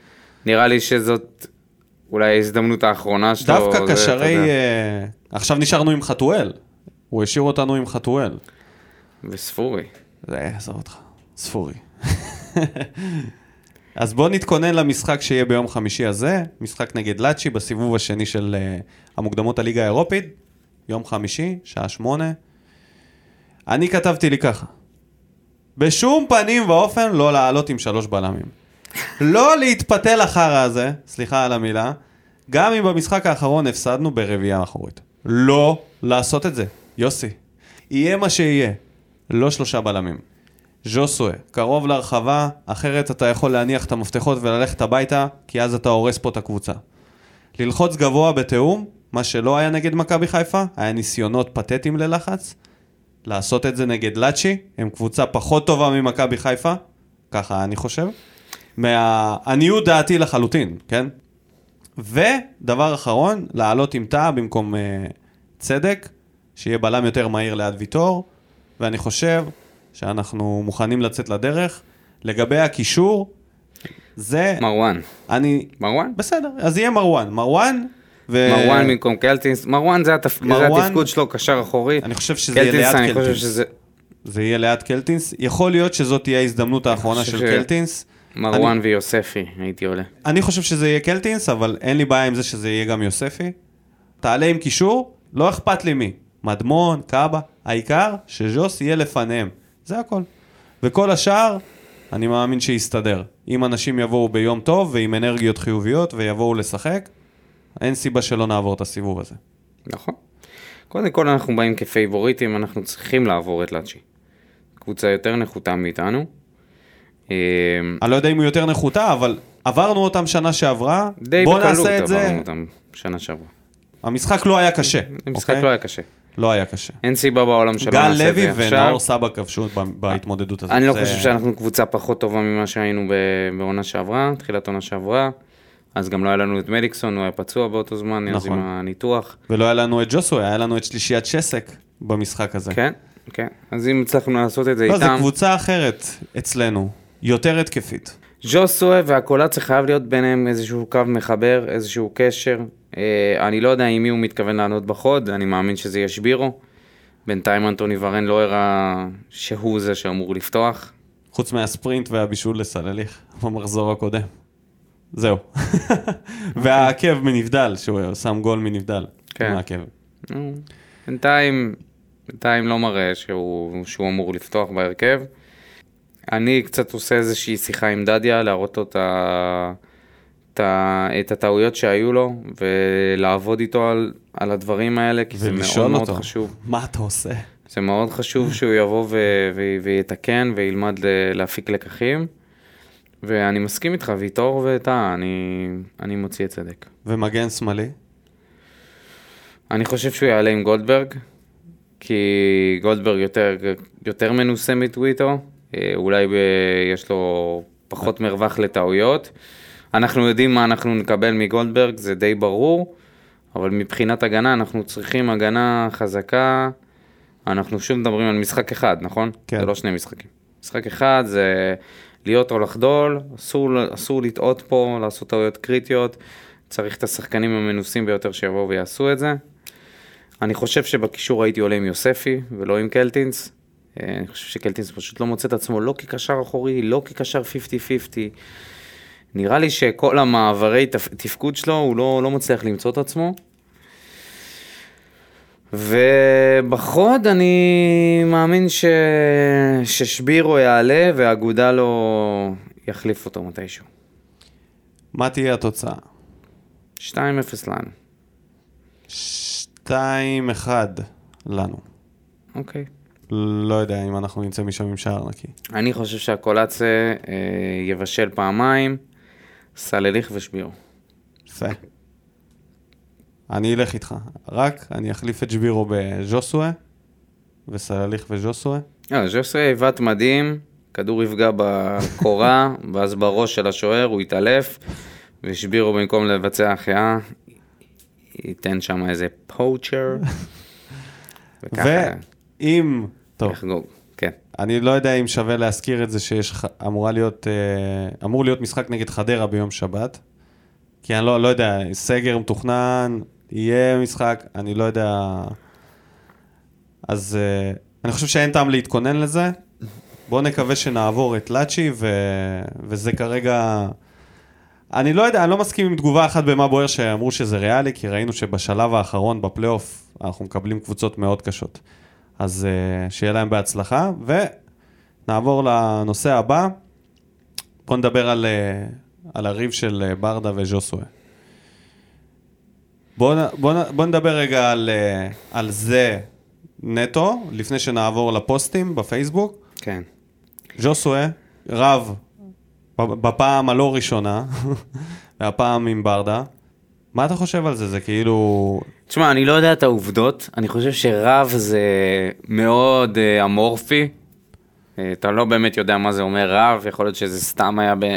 נראה לי שזאת אולי ההזדמנות האחרונה שלו. דווקא קשרי... עכשיו נשארנו עם חתואל. הוא השאיר אותנו עם חתואל. וספורי. זה יעזוב אותך. ספורי. אז בוא נתכונן למשחק שיהיה ביום חמישי הזה, משחק נגד לאצ'י בסיבוב השני של uh, המוקדמות הליגה האירופית, יום חמישי, שעה שמונה. אני כתבתי לי ככה, בשום פנים ואופן לא לעלות עם שלוש בלמים. לא להתפתל החרא הזה, סליחה על המילה, גם אם במשחק האחרון הפסדנו ברביעייה אחורית. לא לעשות את זה, יוסי. יהיה מה שיהיה, לא שלושה בלמים. ז'וסווה, קרוב להרחבה, אחרת אתה יכול להניח את המפתחות וללכת הביתה, כי אז אתה הורס פה את הקבוצה. ללחוץ גבוה בתיאום, מה שלא היה נגד מכבי חיפה, היה ניסיונות פתטיים ללחץ. לעשות את זה נגד לאצ'י, הם קבוצה פחות טובה ממכבי חיפה, ככה אני חושב. מהעניות דעתי לחלוטין, כן? ודבר אחרון, לעלות עם תא במקום uh, צדק, שיהיה בלם יותר מהיר ליד ויטור, ואני חושב שאנחנו מוכנים לצאת לדרך. לגבי הקישור, זה... מרואן. אני... מרואן? בסדר, אז יהיה מרואן. מרואן ו... מרואן במקום קלטינס. מרואן זה התפ- זה מרואן- התפקוד שלו, קשר אחורי. אני חושב שזה יהיה קלטינס, ליד אני חושב קלטינס. שזה... זה יהיה ליד קלטינס. יכול להיות שזאת תהיה ההזדמנות האחרונה חושב של ש- קלטינס. מרואן ויוספי, הייתי עולה. אני חושב שזה יהיה קלטינס, אבל אין לי בעיה עם זה שזה יהיה גם יוספי. תעלה עם קישור, לא אכפת לי מי. מדמון, קאבה, העיקר שז'וס יהיה לפניהם. זה הכל. וכל השאר, אני מאמין שיסתדר. אם אנשים יבואו ביום טוב ועם אנרגיות חיוביות ויבואו לשחק, אין סיבה שלא נעבור את הסיבוב הזה. נכון. קודם כל אנחנו באים כפייבוריטים, אנחנו צריכים לעבור את לאצ'י. קבוצה יותר נחותה מאיתנו. אה, אני לא יודע אם היא יותר נחותה, אבל עברנו אותם שנה שעברה, די בוא בקלות נעשה את זה. עברנו אותם שנה שעברה. המשחק לא היה קשה. המשחק אוקיי? לא היה קשה. לא היה קשה. אין סיבה בעולם שלא גל נעשה את לוי זה עכשיו. ונאור סבא כבשו בהתמודדות הזאת. אני לא חושב שאנחנו קבוצה פחות טובה ממה שהיינו בעונה שעברה, תחילת עונה שעברה. אז גם לא היה לנו את מליקסון, הוא היה פצוע באותו זמן, אז נכון. עם הניתוח. ולא היה לנו את ג'וסוי, היה לנו את שלישיית שסק במשחק הזה. כן, כן. אז אם הצלחנו לעשות את זה לא, זו איתם... קבוצה אחרת אצלנו, יותר התקפית. ז'וסואה והקולציה חייב להיות ביניהם איזשהו קו מחבר, איזשהו קשר. אה, אני לא יודע עם מי הוא מתכוון לענות בחוד, אני מאמין שזה יהיה שבירו. בינתיים אנטוני ורן לא הראה שהוא זה שאמור לפתוח. חוץ מהספרינט והבישול לסלליך במחזור הקודם. זהו. והעקב מנבדל, שהוא שם גול מנבדל. כן. מהעקב. בינתיים, בינתיים לא מראה שהוא, שהוא אמור לפתוח בהרכב. אני קצת עושה איזושהי שיחה עם דדיה, להראות לו את, ה, את, ה, את הטעויות שהיו לו, ולעבוד איתו על, על הדברים האלה, כי זה מאוד ולשאול מאוד אותו, חשוב. מה אתה עושה? זה מאוד חשוב שהוא יבוא ו- ו- ויתקן וילמד ל- להפיק לקחים. ואני מסכים איתך, ויטור וטאה, אני, אני מוציא את צדק. ומגן שמאלי? אני חושב שהוא יעלה עם גולדברג, כי גולדברג יותר, יותר מנוסה מטוויטו, אה, אולי ב- יש לו פחות מרווח לטעויות. אנחנו יודעים מה אנחנו נקבל מגולדברג, זה די ברור, אבל מבחינת הגנה אנחנו צריכים הגנה חזקה. אנחנו שוב מדברים על משחק אחד, נכון? כן. זה לא שני משחקים. משחק אחד זה להיות או לחדול, אסור, אסור לטעות פה, לעשות טעויות קריטיות, צריך את השחקנים המנוסים ביותר שיבואו ויעשו את זה. אני חושב שבקישור הייתי עולה עם יוספי ולא עם קלטינס. אה, אני חושב שקלטינס פשוט לא מוצא את עצמו לא כקשר אחורי, לא כקשר 50-50. נראה לי שכל המעברי תפ... תפקוד שלו, הוא לא, לא מצליח למצוא את עצמו. ובחוד אני מאמין ש... ששבירו יעלה והאגודה לו יחליף אותו מתישהו. מה תהיה התוצאה? 2-0 לנו. 2-1 לנו. אוקיי. לא יודע אם אנחנו נצא משם עם שער נקי. אני חושב שהקולצה אה, יבשל פעמיים, סלליך ושבירו. יפה. אני אלך איתך. רק אני אחליף את שבירו בז'וסווה, וסלליך וז'וסווה. לא, ז'וסוי עיוות מדהים, כדור יפגע בקורה, ואז בראש של השוער הוא יתעלף, ושבירו במקום לבצע החייאה, ייתן שם איזה פואוצ'ר, וככה ואם... טוב, יחגוג. אני לא יודע אם שווה להזכיר את זה שיש אמורה להיות, אה, אמור להיות משחק נגד חדרה ביום שבת. כי אני לא, לא יודע, סגר מתוכנן, יהיה משחק, אני לא יודע... אז אה, אני חושב שאין טעם להתכונן לזה. בואו נקווה שנעבור את לאצ'י, ו... וזה כרגע... אני לא יודע, אני לא מסכים עם תגובה אחת במה בוער שאמרו שזה ריאלי, כי ראינו שבשלב האחרון בפלייאוף אנחנו מקבלים קבוצות מאוד קשות. אז uh, שיהיה להם בהצלחה, ונעבור לנושא הבא. בואו נדבר על, uh, על הריב של uh, ברדה וז'וסווה. בואו בוא, בוא נדבר רגע על, uh, על זה נטו, לפני שנעבור לפוסטים בפייסבוק. כן. ז'וסווה רב בפעם הלא ראשונה, והפעם עם ברדה. מה אתה חושב על זה? זה כאילו... תשמע, אני לא יודע את העובדות, אני חושב שרב זה מאוד אה, אמורפי. אה, אתה לא באמת יודע מה זה אומר רב, יכול להיות שזה סתם היה ב...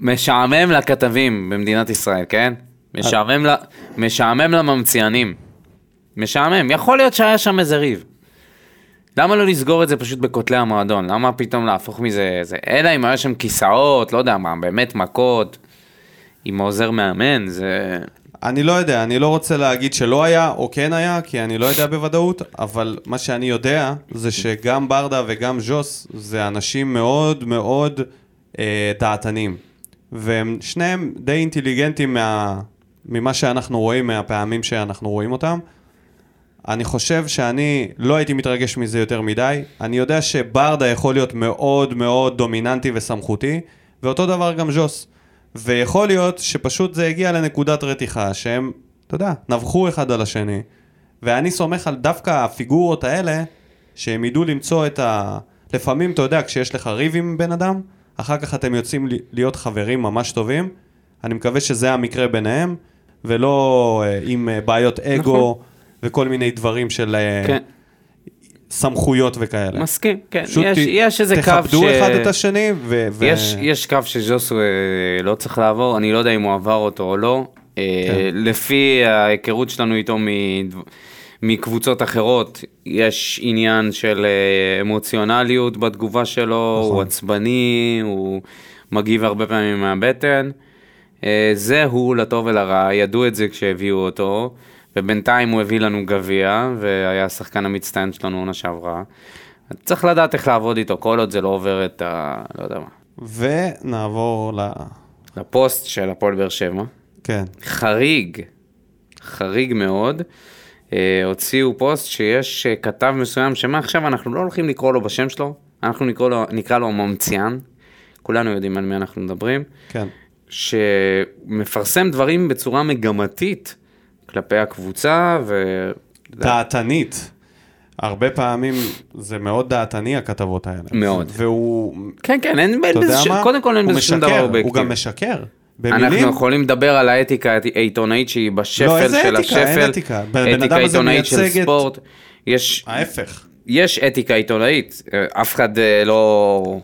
משעמם לכתבים במדינת ישראל, כן? משעמם, ל... משעמם לממציאנים. משעמם, יכול להיות שהיה שם איזה ריב. למה לא לסגור את זה פשוט בכותלי המועדון? למה פתאום להפוך מזה... זה... אלא אם היה שם כיסאות, לא יודע מה, באמת מכות, עם העוזר מאמן, זה... אני לא יודע, אני לא רוצה להגיד שלא היה או כן היה, כי אני לא יודע בוודאות, אבל מה שאני יודע זה שגם ברדה וגם ז'וס זה אנשים מאוד מאוד אה, דעתנים. והם שניהם די אינטליגנטים מה, ממה שאנחנו רואים, מהפעמים שאנחנו רואים אותם. אני חושב שאני לא הייתי מתרגש מזה יותר מדי. אני יודע שברדה יכול להיות מאוד מאוד דומיננטי וסמכותי, ואותו דבר גם ז'וס. ויכול להיות שפשוט זה הגיע לנקודת רתיחה, שהם, אתה יודע, נבחו אחד על השני. ואני סומך על דווקא הפיגורות האלה, שהם ידעו למצוא את ה... לפעמים, אתה יודע, כשיש לך ריב עם בן אדם, אחר כך אתם יוצאים להיות חברים ממש טובים. אני מקווה שזה המקרה ביניהם, ולא אה, עם אה, בעיות אגו, וכל מיני דברים של אה, כן, סמכויות וכאלה. מסכים, כן. פשוט יש, ת- יש איזה קו ש... תכבדו אחד את השני, ו... ו- יש, יש קו שז'וסו אה, לא צריך לעבור, אני לא יודע אם הוא עבר אותו או לא. אה, כן. לפי ההיכרות שלנו איתו מדו- מקבוצות אחרות, יש עניין של אה, אמוציונליות בתגובה שלו, נכון. הוא עצבני, הוא מגיב הרבה פעמים מהבטן. אה, זה הוא לטוב ולרע, ידעו את זה כשהביאו אותו, ובינתיים הוא הביא לנו גביע, והיה השחקן המצטיין שלנו עונה שעברה. צריך לדעת איך לעבוד איתו, כל עוד זה לא עובר את ה... לא יודע מה. ונעבור ל... לפוסט של הפועל באר שבע. כן. חריג, חריג מאוד. אה, הוציאו פוסט שיש אה, כתב מסוים שמעכשיו אנחנו לא הולכים לקרוא לו בשם שלו, אנחנו נקרא לו, נקרא לו ממציאן. כולנו יודעים על מי אנחנו מדברים. כן. שמפרסם דברים בצורה מגמתית כלפי הקבוצה, ו... דעתנית. הרבה פעמים זה מאוד דעתני הכתבות האלה. מאוד. והוא, כן, כן, אין בזה, ש... קודם כל אין הוא בזה שום דבר הוא אובייקטיבי. גם משקר. אנחנו במילים, יכולים לדבר על האתיקה העיתונאית שהיא בשפל לא, איזה של אתיקה? אין השפל. אתיקה. בן- בן אתיקה אדם הזה עיתונאית של ספורט. יש, ההפך. יש אתיקה עיתונאית, אה, אף אחד אה, לא...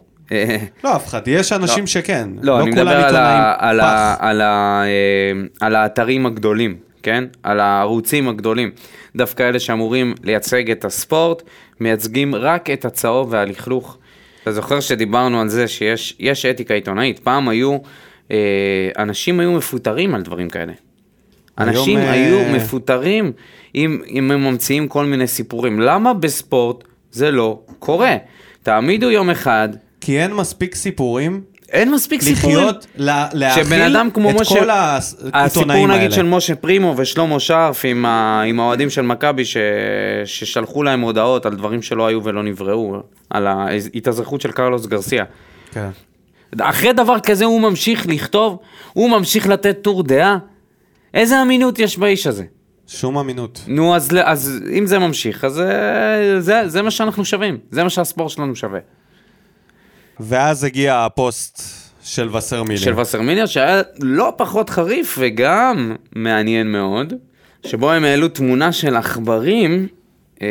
לא, אף אחד. יש אנשים שכן. לא, אני מדבר על, ה, על, ה, פח. על, ה, אה, על האתרים הגדולים, כן? על הערוצים הגדולים. דווקא אלה שאמורים לייצג את הספורט, מייצגים רק את הצהוב והלכלוך. אתה זוכר שדיברנו על זה שיש יש אתיקה עיתונאית. פעם היו, אה, אנשים היו מפוטרים על דברים כאלה. אנשים היום, היו אה, מפוטרים אם, אם הם ממציאים כל מיני סיפורים. למה בספורט זה לא קורה? תעמידו יום אחד, כי אין מספיק סיפורים אין מספיק סיפורים. לחיות, לה- להכיל שבן אדם כמו את משה, כל הסיפור העיתונאים האלה. נגיד של משה פרימו ושלמה שרף עם, ה, עם האוהדים של מכבי ש, ששלחו להם הודעות על דברים שלא היו ולא נבראו, על ההתאזרחות של קרלוס גרסיה. כן. אחרי דבר כזה הוא ממשיך לכתוב, הוא ממשיך לתת טור דעה. איזה אמינות יש באיש הזה? שום אמינות. נו, אז, אז אם זה ממשיך, אז אה, זה, זה מה שאנחנו שווים, זה מה שהספורט שלנו שווה. ואז הגיע הפוסט של וסרמיליה. של וסרמיליה, שהיה לא פחות חריף וגם מעניין מאוד, שבו הם העלו תמונה של עכברים, אה,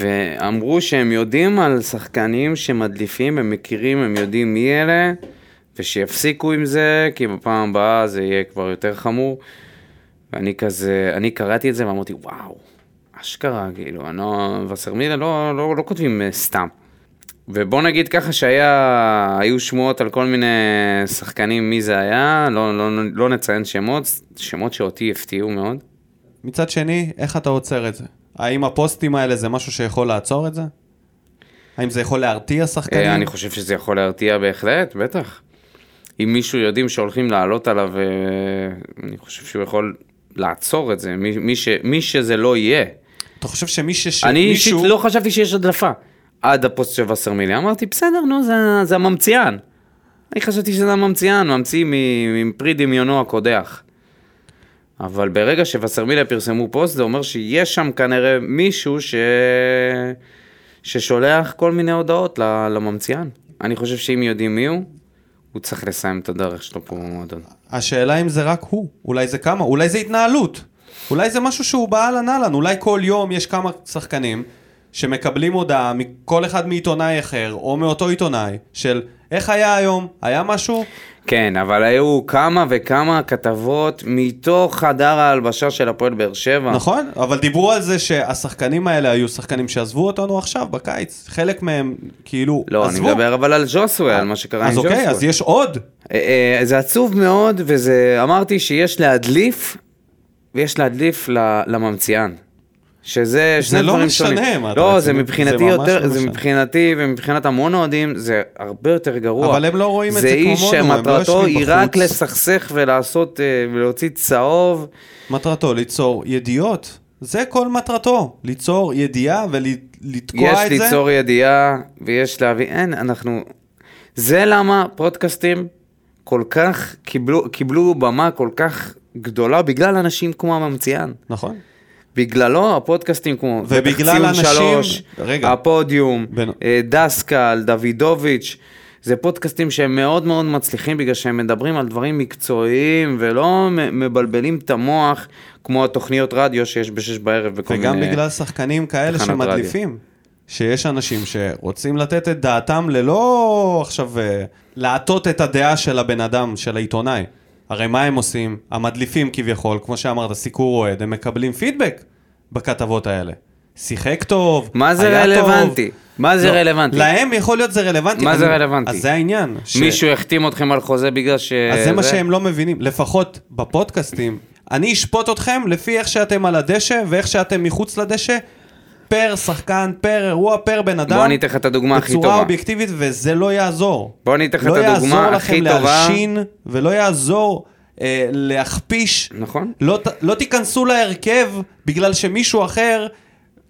ואמרו שהם יודעים על שחקנים שמדליפים, הם מכירים, הם יודעים מי אלה, ושיפסיקו עם זה, כי בפעם הבאה זה יהיה כבר יותר חמור. ואני כזה, אני קראתי את זה ואמרתי, וואו, אשכרה, כאילו, אני לא, וסרמיליה לא, לא, לא כותבים אה, סתם. ובוא נגיד ככה שהיו שמועות על כל מיני שחקנים מי זה היה, לא, לא, לא נציין שמות, שמות שאותי הפתיעו מאוד. מצד שני, איך אתה עוצר את זה? האם הפוסטים האלה זה משהו שיכול לעצור את זה? האם זה יכול להרתיע שחקנים? אה, אני חושב שזה יכול להרתיע בהחלט, בטח. אם מישהו יודעים שהולכים לעלות עליו, אה, אני חושב שהוא יכול לעצור את זה, מי, מי, ש, מי שזה לא יהיה. אתה חושב שמי ש... אני מישהו... אישית לא חשבתי שיש הדלפה. עד הפוסט של וסרמיליה, אמרתי, בסדר, נו, זה, זה הממציאן. אני חשבתי שזה הממציאן, ממציא מפרי דמיונו הקודח. אבל ברגע שווסרמיליה פרסמו פוסט, זה אומר שיש שם כנראה מישהו ש... ששולח כל מיני הודעות לממציאן. אני חושב שאם יודעים מי הוא, הוא צריך לסיים את הדרך שלו פה במועדון. השאלה אם זה רק הוא, אולי זה כמה, אולי זה התנהלות. אולי זה משהו שהוא באהלן אהלן, אולי כל יום יש כמה שחקנים שמקבלים הודעה מכל אחד מעיתונאי אחר, או מאותו עיתונאי, של איך היה היום, היה משהו? כן, אבל היו כמה וכמה כתבות מתוך חדר ההלבשה של הפועל באר שבע. נכון, אבל דיברו על זה שהשחקנים האלה היו שחקנים שעזבו אותנו עכשיו, בקיץ. חלק מהם כאילו לא, אני עזבו. מדבר אבל על ג'וסווה, על מה שקרה עם אז ג'וסווה. אוקיי, אז יש עוד. אה, אה, זה עצוב מאוד, וזה, אמרתי שיש להדליף, ויש להדליף לממציאן. שזה שני לא דברים משנה שונים. מה אתה לא, רוצה, זה זה מבחינתי ממש יותר, לא זה משנה. מבחינתי ומבחינת המון אוהדים, זה הרבה יותר גרוע. אבל הם לא רואים את זה זה איש כמונו, הם לא שמטרתו היא רק. לסכסך ולעשות, אה, ולהוציא צהוב. מטרתו ליצור ידיעות. זה כל מטרתו, ליצור ידיעה ולתקוע יש את זה. ליצור ידיעה, ויש להביא, אין, אנחנו... זה למה פודקאסטים כל כך קיבלו, קיבלו במה כל כך גדולה, בגלל אנשים כמו הממציאן. נכון. בגללו הפודקאסטים כמו ובגלל אנשים- שלוש, רגע. הפודיום, בין- אה, דסקל, דוידוביץ', זה פודקאסטים שהם מאוד מאוד מצליחים בגלל שהם מדברים על דברים מקצועיים ולא מבלבלים את המוח כמו התוכניות רדיו שיש בשש בערב בכל מיני... וגם בגלל שחקנים כאלה שמדליפים. שיש אנשים שרוצים לתת את דעתם ללא עכשיו אה, להטות את הדעה של הבן אדם, של העיתונאי. הרי מה הם עושים? המדליפים כביכול, כמו שאמרת, סיקור אוהד, הם מקבלים פידבק בכתבות האלה. שיחק טוב, מה זה היה רלוונטי? טוב. מה זה לא, רלוונטי? להם יכול להיות זה רלוונטי. מה זה אני- רלוונטי? אז זה העניין. ש- מישהו החתים אתכם על חוזה בגלל ש... אז זה מה שהם לא מבינים, לפחות בפודקאסטים. אני אשפוט אתכם לפי איך שאתם על הדשא ואיך שאתם מחוץ לדשא, פר שחקן, פר אירוע, פר בן אדם. בוא אני אתן לך את הדוגמה הכי בצורה טובה. אובייקטיבית, וזה לא יעזור. בוא אני אתן לך לא את הדוגמה יעזור הכי לכם טובה. להלשין, ולא יעזור אה, להכפיש. נכון. לא, לא תיכנסו להרכב בגלל שמישהו אחר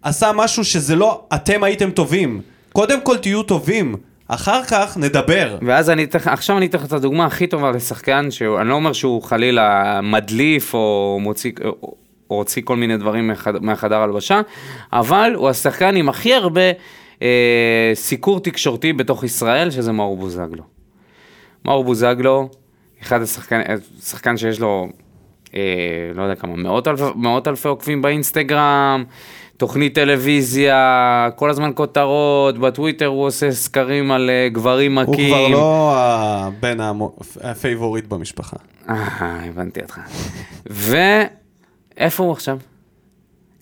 עשה משהו שזה לא אתם הייתם טובים. קודם כל תהיו טובים, אחר כך נדבר. ואז אני אתן עכשיו אני אתן לך את הדוגמה הכי טובה לשחקן, שאני לא אומר שהוא חלילה מדליף או מוציא, הוציא כל מיני דברים מהחד, מהחדר הלבשה, אבל הוא השחקן עם הכי הרבה אה, סיקור תקשורתי בתוך ישראל, שזה מאור בוזגלו. מאור בוזגלו, אחד השחקן, שחקן שיש לו, אה, לא יודע כמה, מאות, אלפ, מאות אלפי עוקבים באינסטגרם, תוכנית טלוויזיה, כל הזמן כותרות, בטוויטר הוא עושה סקרים על אה, גברים הוא מכים. כבר לא הבן הפייבוריט במשפחה. אה, הבנתי אותך. ואיפה הוא עכשיו?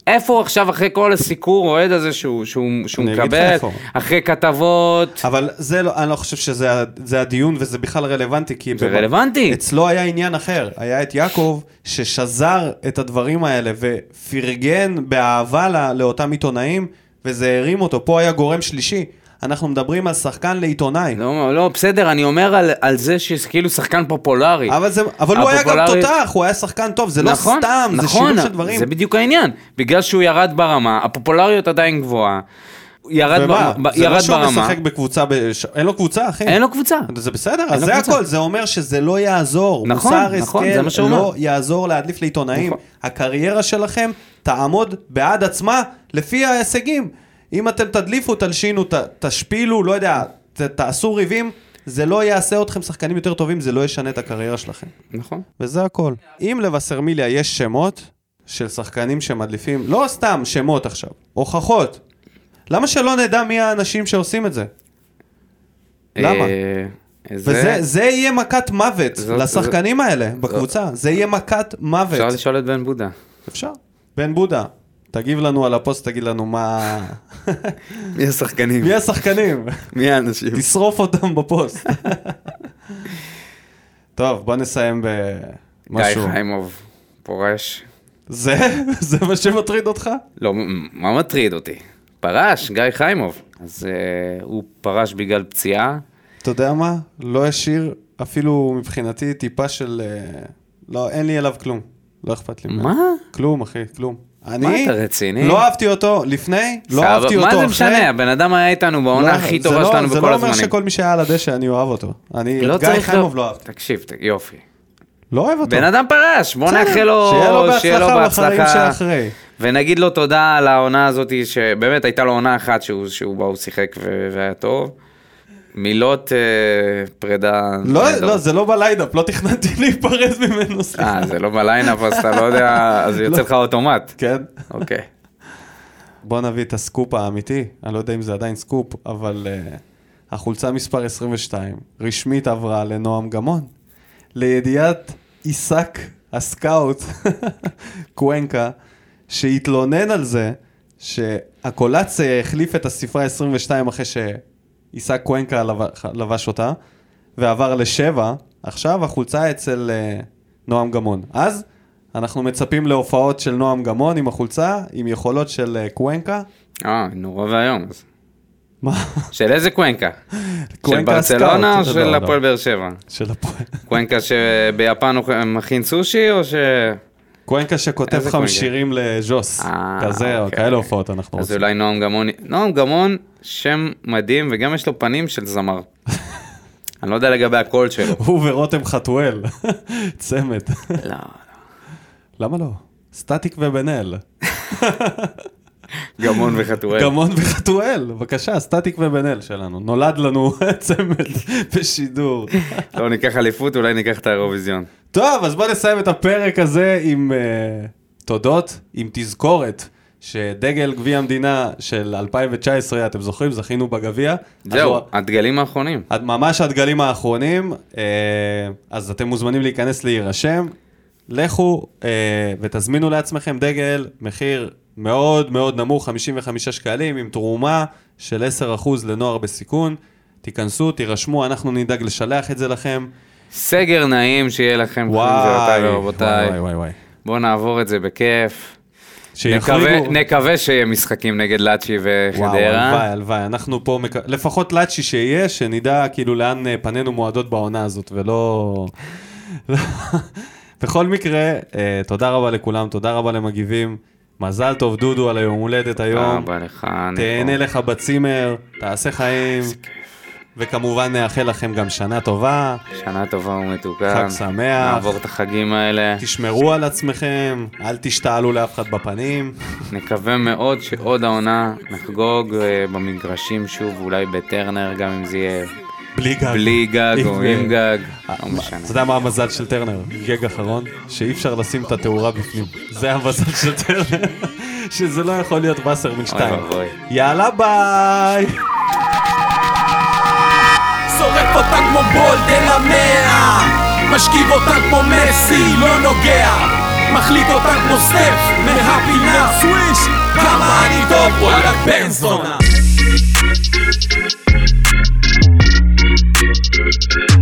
איפה הוא עכשיו אחרי כל הסיקור אוהד הזה שהוא, שהוא, שהוא מקבל, איפה. אחרי כתבות, אבל זה לא, אני לא חושב שזה הדיון וזה בכלל רלוונטי, כי... זה במה- רלוונטי. אצלו היה עניין אחר, היה את יעקב ששזר את הדברים האלה ופרגן באהבה לאותם עיתונאים, וזה הרים אותו. פה היה גורם שלישי. אנחנו מדברים על שחקן לעיתונאי. לא, לא, בסדר, אני אומר על, על זה שכאילו שחקן פופולרי. אבל, זה, אבל הוא היה גם הפופולרי- תותח, הוא היה שחקן טוב, זה נכון, לא סתם, זה נכון, שילוב של דברים. זה בדיוק העניין. בגלל שהוא ירד ברמה, הפופולריות עדיין גבוהה. ירד, ומה, ב, זה ירד לא שהוא ברמה, משחק בקבוצה, בש... אין לו קבוצה, אחי. אין לו קבוצה. זה בסדר, אז זה. הכל, זה אומר שזה לא יעזור. נכון, מוסר נכון, זה מה שהוא לא אומר. יעזור להדליף לעיתונאים. נכון. הקריירה שלכם תעמוד בעד עצמה לפי ההישגים. אם אתם תדליפו, תלשינו, ת, תשפילו, לא יודע, ת, תעשו ריבים, זה לא יעשה אתכם שחקנים יותר טובים, זה לא ישנה את הקריירה שלכם. נכון. וזה הכל. אם לווסרמיליה יש שמות של שחקנים שמדליפים, לא סתם שמות עכשיו, הוכחות. למה שלא נדע מי האנשים שעושים את זה? למה? אה, וזה זה... זה יהיה מכת מוות זאת- לשחקנים האלה בקבוצה, זה יהיה מכת מוות. אפשר לשאול את בן בודה. אפשר. בן בודה, תגיב לנו על הפוסט, תגיד לנו מה... מי השחקנים? מי השחקנים? מי האנשים? תשרוף אותם בפוסט. טוב, בוא נסיים גיא במשהו. חיימוב פורש. זה? זה מה שמטריד אותך? לא, מה מטריד אותי? פרש, גיא חיימוב. אז uh, הוא פרש בגלל פציעה. אתה יודע מה? לא השאיר אפילו מבחינתי טיפה של... אה, לא, אין לי אליו כלום. לא אכפת לי. מה? כלום, אחי, כלום. אני... אתה רציני? לא אהבתי אותו לפני, לא אהבתי אותו מה אחרי. זה משנה? הבן אדם היה איתנו לא, בעונה הכי זה טובה לא- שלנו זה בכל לא אומר הזמנים. שכל מי שהיה על הדשא, אני אוהב אותו. אני לא את גיא צריך חיימוב לא... לא אהבתי. תקשיב, יופי. לא אוהב אותו. בן אדם פרש, בוא נאחל לו שיהיה לו בהצלחה. ונגיד לו תודה על העונה הזאת, שבאמת הייתה לו עונה אחת שהוא, שהוא בא, הוא שיחק והיה טוב. מילות אה, פרידה. לא, נהדרות. לא, זה לא בליינאפ, לא תכננתי להיפרד ממנו, סליחה. אה, זה לא בליינאפ, אז אתה לא יודע, אז יוצא לך אוטומט. כן. אוקיי. בוא נביא את הסקופ האמיתי, אני לא יודע אם זה עדיין סקופ, אבל uh, החולצה מספר 22 רשמית עברה לנועם גמון. לידיעת עיסק הסקאוט, קוונקה, שהתלונן על זה שהקולציה החליף את הספרה 22 אחרי שעיסק קוונקה לבש, אותה, ועבר לשבע, עכשיו החולצה אצל uh, נועם גמון. אז אנחנו מצפים להופעות של נועם גמון עם החולצה, עם יכולות של uh, קוונקה. אה, נורא ואיום. מה? של איזה קוונקה? של ברצלונה או הסקאוט. של לא, הפועל לא. באר שבע? של הפועל. קוונקה שביפן הוא מכין סושי או ש... קוונקה שכותב לך? שירים לז'וס. אה, כזה, או אוקיי. כאלה הופעות אנחנו אז רוצים. אולי נועם גמון, נועם גמון, שם מדהים, וגם יש לו פנים של זמר. אני לא יודע לגבי הקול שלו. הוא ורותם חתואל. צמד. לא, למה לא? סטטיק ובן אל. גמון וחתואל. גמון וחתואל, בבקשה, סטטיק ובן אל שלנו. נולד לנו צמד בשידור. לא ניקח אליפות, אולי ניקח את האירוויזיון. טוב, אז בוא נסיים את הפרק הזה עם uh, תודות, עם תזכורת. שדגל גביע המדינה של 2019, אתם זוכרים, זכינו בגביע. זהו, הדגלים האחרונים. ממש הדגלים האחרונים, אה, אז אתם מוזמנים להיכנס להירשם. לכו אה, ותזמינו לעצמכם דגל, מחיר מאוד מאוד נמוך, 55 שקלים, עם תרומה של 10% לנוער בסיכון. תיכנסו, תירשמו, אנחנו נדאג לשלח את זה לכם. סגר נעים שיהיה לכם, וואי, ורבותיי. וואי, וואי, וואי. בואו נעבור את זה בכיף. שיחריגו- נקווה- נקווה שיהיה משחקים נגד לאצ'י וואו, וחדרה. הלוואי, הלוואי, אנחנו פה, מק... לפחות לאצ'י שיהיה, שנדע כאילו לאן אה, פנינו מועדות בעונה הזאת, ולא... בכל מקרה, אה, תודה רבה לכולם, תודה רבה למגיבים. מזל טוב דודו על היום הולדת תודה היום. רבה לך, תהנה. לך בצימר, תעשה חיים. וכמובן נאחל לכם גם שנה טובה, שנה טובה ומתוקה. חג שמח. נעבור את החגים האלה. תשמרו על עצמכם, אל תשתעלו לאף אחד בפנים. נקווה מאוד שעוד העונה נחגוג אה, במגרשים שוב, אולי בטרנר, גם אם זה יהיה בלי גג. בלי גג או עם- עם גג. אה, לא משנה. אתה יודע מה המזל של טרנר? גג אחרון, שאי אפשר לשים את התאורה בפנים. זה המזל של טרנר, שזה לא יכול להיות באסר מן שתיים. ואבוי. יאללה ביי! שורף אותה כמו בולד אל המאה משכיב אותה כמו מסי, לא נוגע מחליט אותה כמו סטף מהפינה סוויש כמה אני טוב, וואלה בן זונה Thank you.